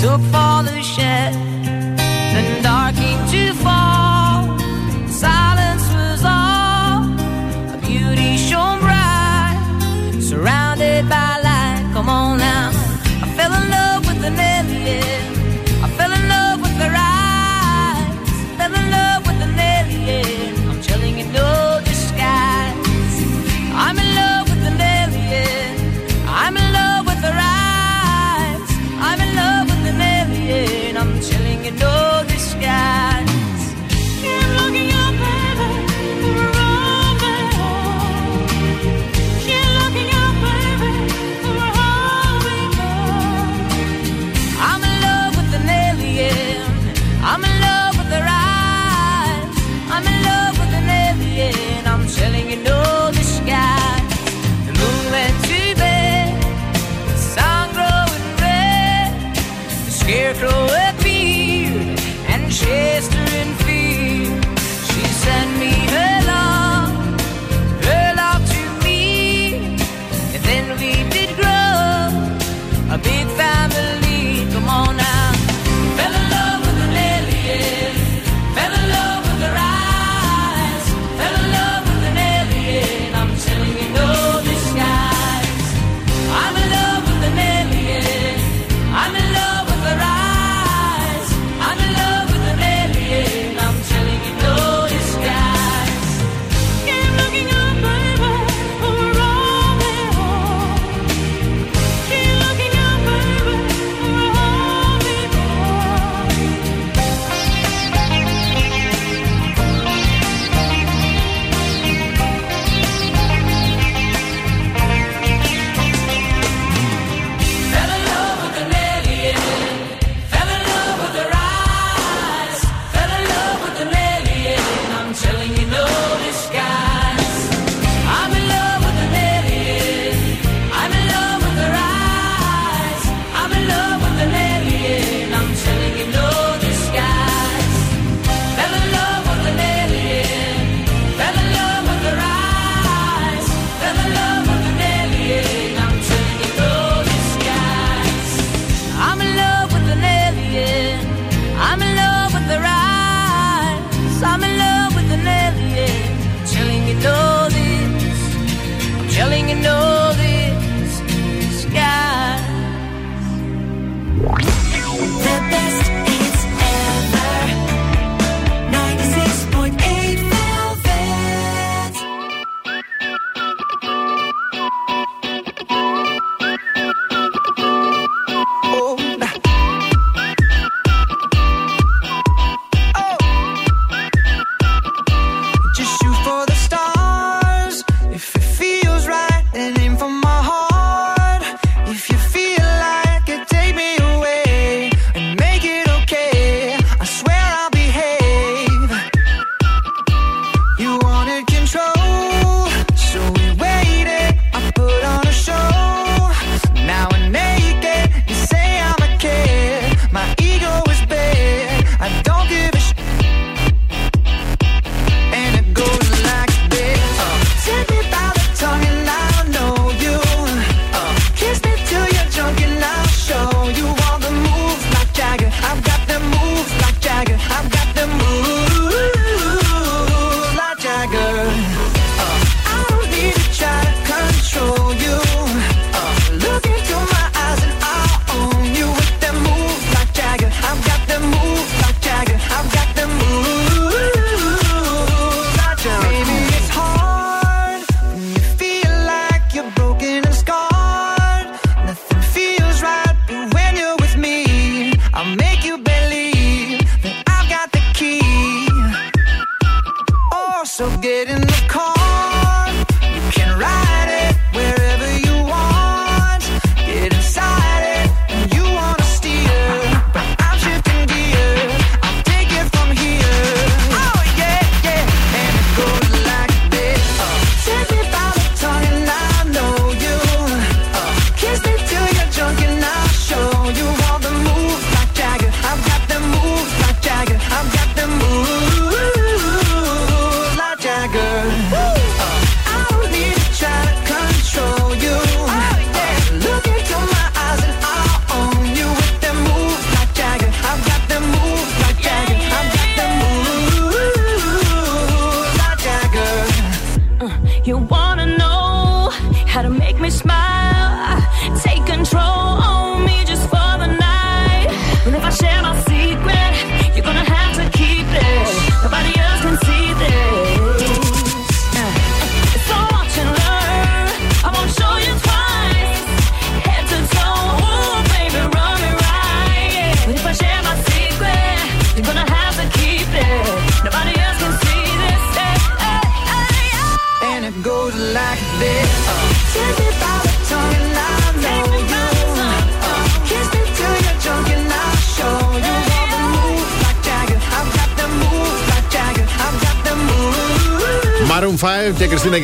Speaker 4: took for the
Speaker 2: shell.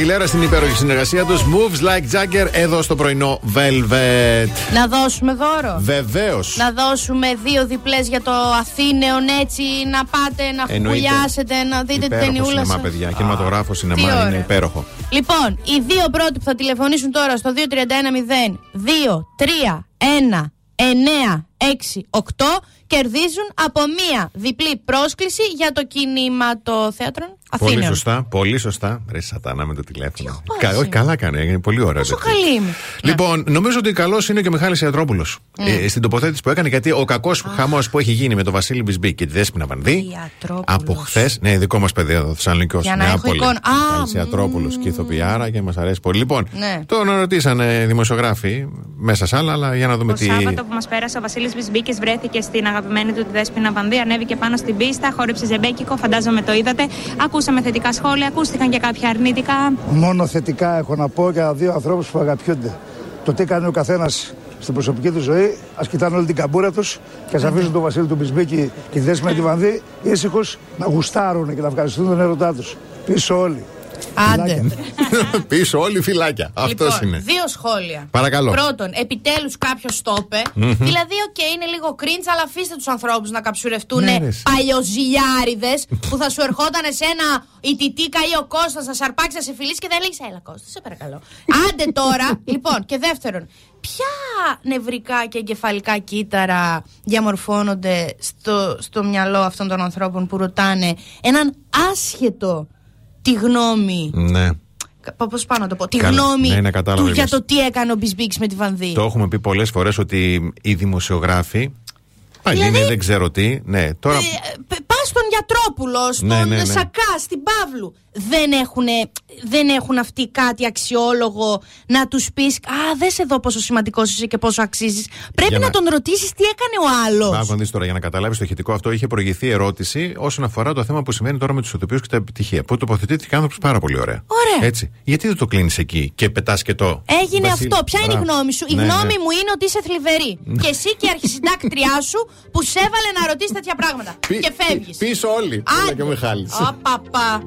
Speaker 2: Αγγιλέρα στην υπέροχη συνεργασία τους. Moves like Jagger εδώ στο πρωινό Velvet.
Speaker 3: Να δώσουμε δώρο.
Speaker 2: Βεβαίως.
Speaker 3: Να δώσουμε δύο διπλές για το Αθήνεων έτσι να πάτε να
Speaker 2: Εννοείται.
Speaker 3: χουλιάσετε, να δείτε την
Speaker 2: Υπέροχο
Speaker 3: ταινιούλα
Speaker 2: σινεμά,
Speaker 3: σας.
Speaker 2: παιδιά. Κινηματογράφος
Speaker 3: τι
Speaker 2: σινεμά
Speaker 3: ωραία.
Speaker 2: είναι υπέροχο.
Speaker 3: Λοιπόν, οι δύο πρώτοι που θα τηλεφωνήσουν τώρα στο 2310 2 3 1 9 6 8 κερδίζουν από μία διπλή πρόσκληση για το κινηματοθέατρο
Speaker 2: Πολύ
Speaker 3: Αθήνεων.
Speaker 2: σωστά, πολύ σωστά. Ρε σατάνα με το τηλέφωνο. Κα, όχι, καλά κάνει, είναι πολύ ωραίο.
Speaker 3: Πόσο
Speaker 2: τέτοιο.
Speaker 3: καλή είμαι.
Speaker 2: Λοιπόν, νομίζω ότι καλός είναι και ο Μιχάλης Ιατρόπουλος.
Speaker 3: Mm.
Speaker 2: Ε, στην τοποθέτηση που έκανε, γιατί ο κακός χαμός που έχει γίνει με τον Βασίλη Μπισμπή και τη Δέσπινα Βανδύ.
Speaker 3: Ιατρόπουλος.
Speaker 2: Από χθες, ναι, δικό μας παιδί εδώ, Θεσσαλονίκη,
Speaker 3: Για να έχω εικόνα. Α,
Speaker 2: Μιχάλης Ιατρόπουλος και ηθοποιάρα και μας αρέσει πολύ. Λοιπόν,
Speaker 3: Ναι.
Speaker 2: τον ρωτήσανε δημοσιογράφοι μέσα σ' άλλα, αλλά για να δούμε
Speaker 10: Το
Speaker 2: τι.
Speaker 10: Σάββατο που μας πέρασε, ο Βασίλης Μπισμπίκης βρέθηκε στην αγαπημένη του τη Δέσπινα Βανδύ. Ανέβηκε πάνω στην πίστα, χόρεψε ζεμπέκικο, φαντάζομαι το είδατε. Ακούσαμε θετικά σχόλια, ακούστηκαν και κάποια αρνητικά.
Speaker 11: Μόνο θετικά έχω να πω για δύο ανθρώπους που αγαπιούνται. Το τι κάνει ο καθένας στην προσωπική του ζωή, ας κοιτάνε όλοι την καμπούρα τους και ας αφήσουν τον Βασίλη του Μπισμπίκη και τη Δέσποινα τη Βανδή ήσυχος να γουστάρουν και να ευχαριστούν τον έρωτά τους. Πίσω όλοι.
Speaker 3: Άντε. *laughs*
Speaker 2: Πίσω όλοι φιλάκια. Αυτός
Speaker 3: Λοιπόν,
Speaker 2: είναι.
Speaker 3: δύο σχόλια.
Speaker 2: Παρακαλώ.
Speaker 3: Πρώτον, επιτέλους κάποιος το είπε.
Speaker 2: Μμμ.
Speaker 3: Δηλαδή, οκ, είναι λίγο cringe, αλλά αφήστε τους ανθρώπους να καψουρευτούν
Speaker 2: Ναι, ρε, εσύ.
Speaker 3: παλιοζηλιάριδες που θα σου ερχόταν σε ένα ητητήκα ή ο Κώστας να σε αρπάξει, να σε φιλήσει και δεν έλεγε Έλα, Κώστα, σε παρακαλώ. Άντε τώρα. *laughs* λοιπόν, και δεύτερον, ποια νευρικά και εγκεφαλικά κύτταρα διαμορφώνονται στο, στο μυαλό αυτών των ανθρώπων που ρωτάνε έναν άσχετο τη γνώμη
Speaker 2: Ναι.
Speaker 3: Πώς πάω να το πω; Τη
Speaker 2: Καλά.
Speaker 3: γνώμη
Speaker 2: Ναι, ναι, κατάλαβα
Speaker 3: του για
Speaker 2: εμείς.
Speaker 3: το τι έκανε ο Μπισμπίξ με τη Βανδύ.
Speaker 2: Το έχουμε πει πολλές φορές ότι οι δημοσιογράφοι. Πάλι
Speaker 3: Δηλαδή-
Speaker 2: είναι, δεν ξέρω τι. Ναι, τώρα.
Speaker 3: Πας στον Γιατρόπουλο, στον
Speaker 2: Ναι, ναι, ναι.
Speaker 3: Σακά, στην Παύλου. Δεν έχουν, δεν έχουν αυτοί κάτι αξιόλογο να τους πεις Α, δες σε δω πόσο σημαντικός είσαι και πόσο αξίζεις. Πρέπει
Speaker 2: Για
Speaker 3: να,
Speaker 2: να-
Speaker 3: τον ρωτήσεις τι έκανε ο άλλος.
Speaker 2: Άκου να δεις τώρα για να καταλάβεις το ηχητικό αυτό. Είχε προηγηθεί ερώτηση όσον αφορά το θέμα που σημαίνει τώρα με τους ηθοποιούς και τα επιτυχία. Που τοποθετήθηκε άνθρωπος πάρα πολύ ωραία.
Speaker 3: Ωραία.
Speaker 2: Έτσι. Γιατί δεν το κλείνεις εκεί και πετάς και το.
Speaker 3: Έγινε
Speaker 2: Βασίλη,
Speaker 3: αυτό. Ποια είναι η
Speaker 2: μπράβο.
Speaker 3: γνώμη σου; Η
Speaker 2: Ναι,
Speaker 3: γνώμη
Speaker 2: ναι.
Speaker 3: μου είναι ότι είσαι θλιβερή. και εσύ και η αρχισυντάκτριά σου που σε έβαλε να ρωτήσεις τέτοια πράγματα.
Speaker 2: Πι-
Speaker 3: και φεύγεις.
Speaker 2: Πίσω όλοι. Έλα και ο Μιχάλης.
Speaker 3: Απαπα.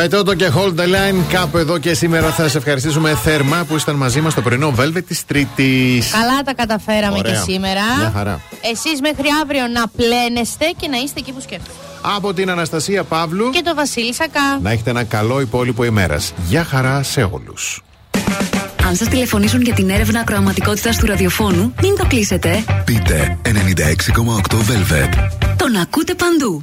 Speaker 2: Με τότο και hold the line, κάπου εδώ και σήμερα θα σε ευχαριστήσουμε θερμά που ήσταν μαζί μας στο πρωινό Velvet της Τρίτης.
Speaker 3: Καλά τα καταφέραμε
Speaker 2: Ωραία.
Speaker 3: και σήμερα.
Speaker 2: Μια χαρά.
Speaker 3: Εσείς μέχρι αύριο να πλένεστε και να είστε εκεί που σκέφτεστε.
Speaker 2: Από την Αναστασία Παύλου
Speaker 3: και το Βασίλη Σακά.
Speaker 2: Να έχετε ένα καλό υπόλοιπο ημέρας. Γεια χαρά σε όλους.
Speaker 12: Αν σας τηλεφωνήσουν για την έρευνα ακροαματικότητας του ραδιοφώνου, μην το κλείσετε.
Speaker 1: Πείτε 96,8 Velvet.
Speaker 12: Τον ακούτε παντού.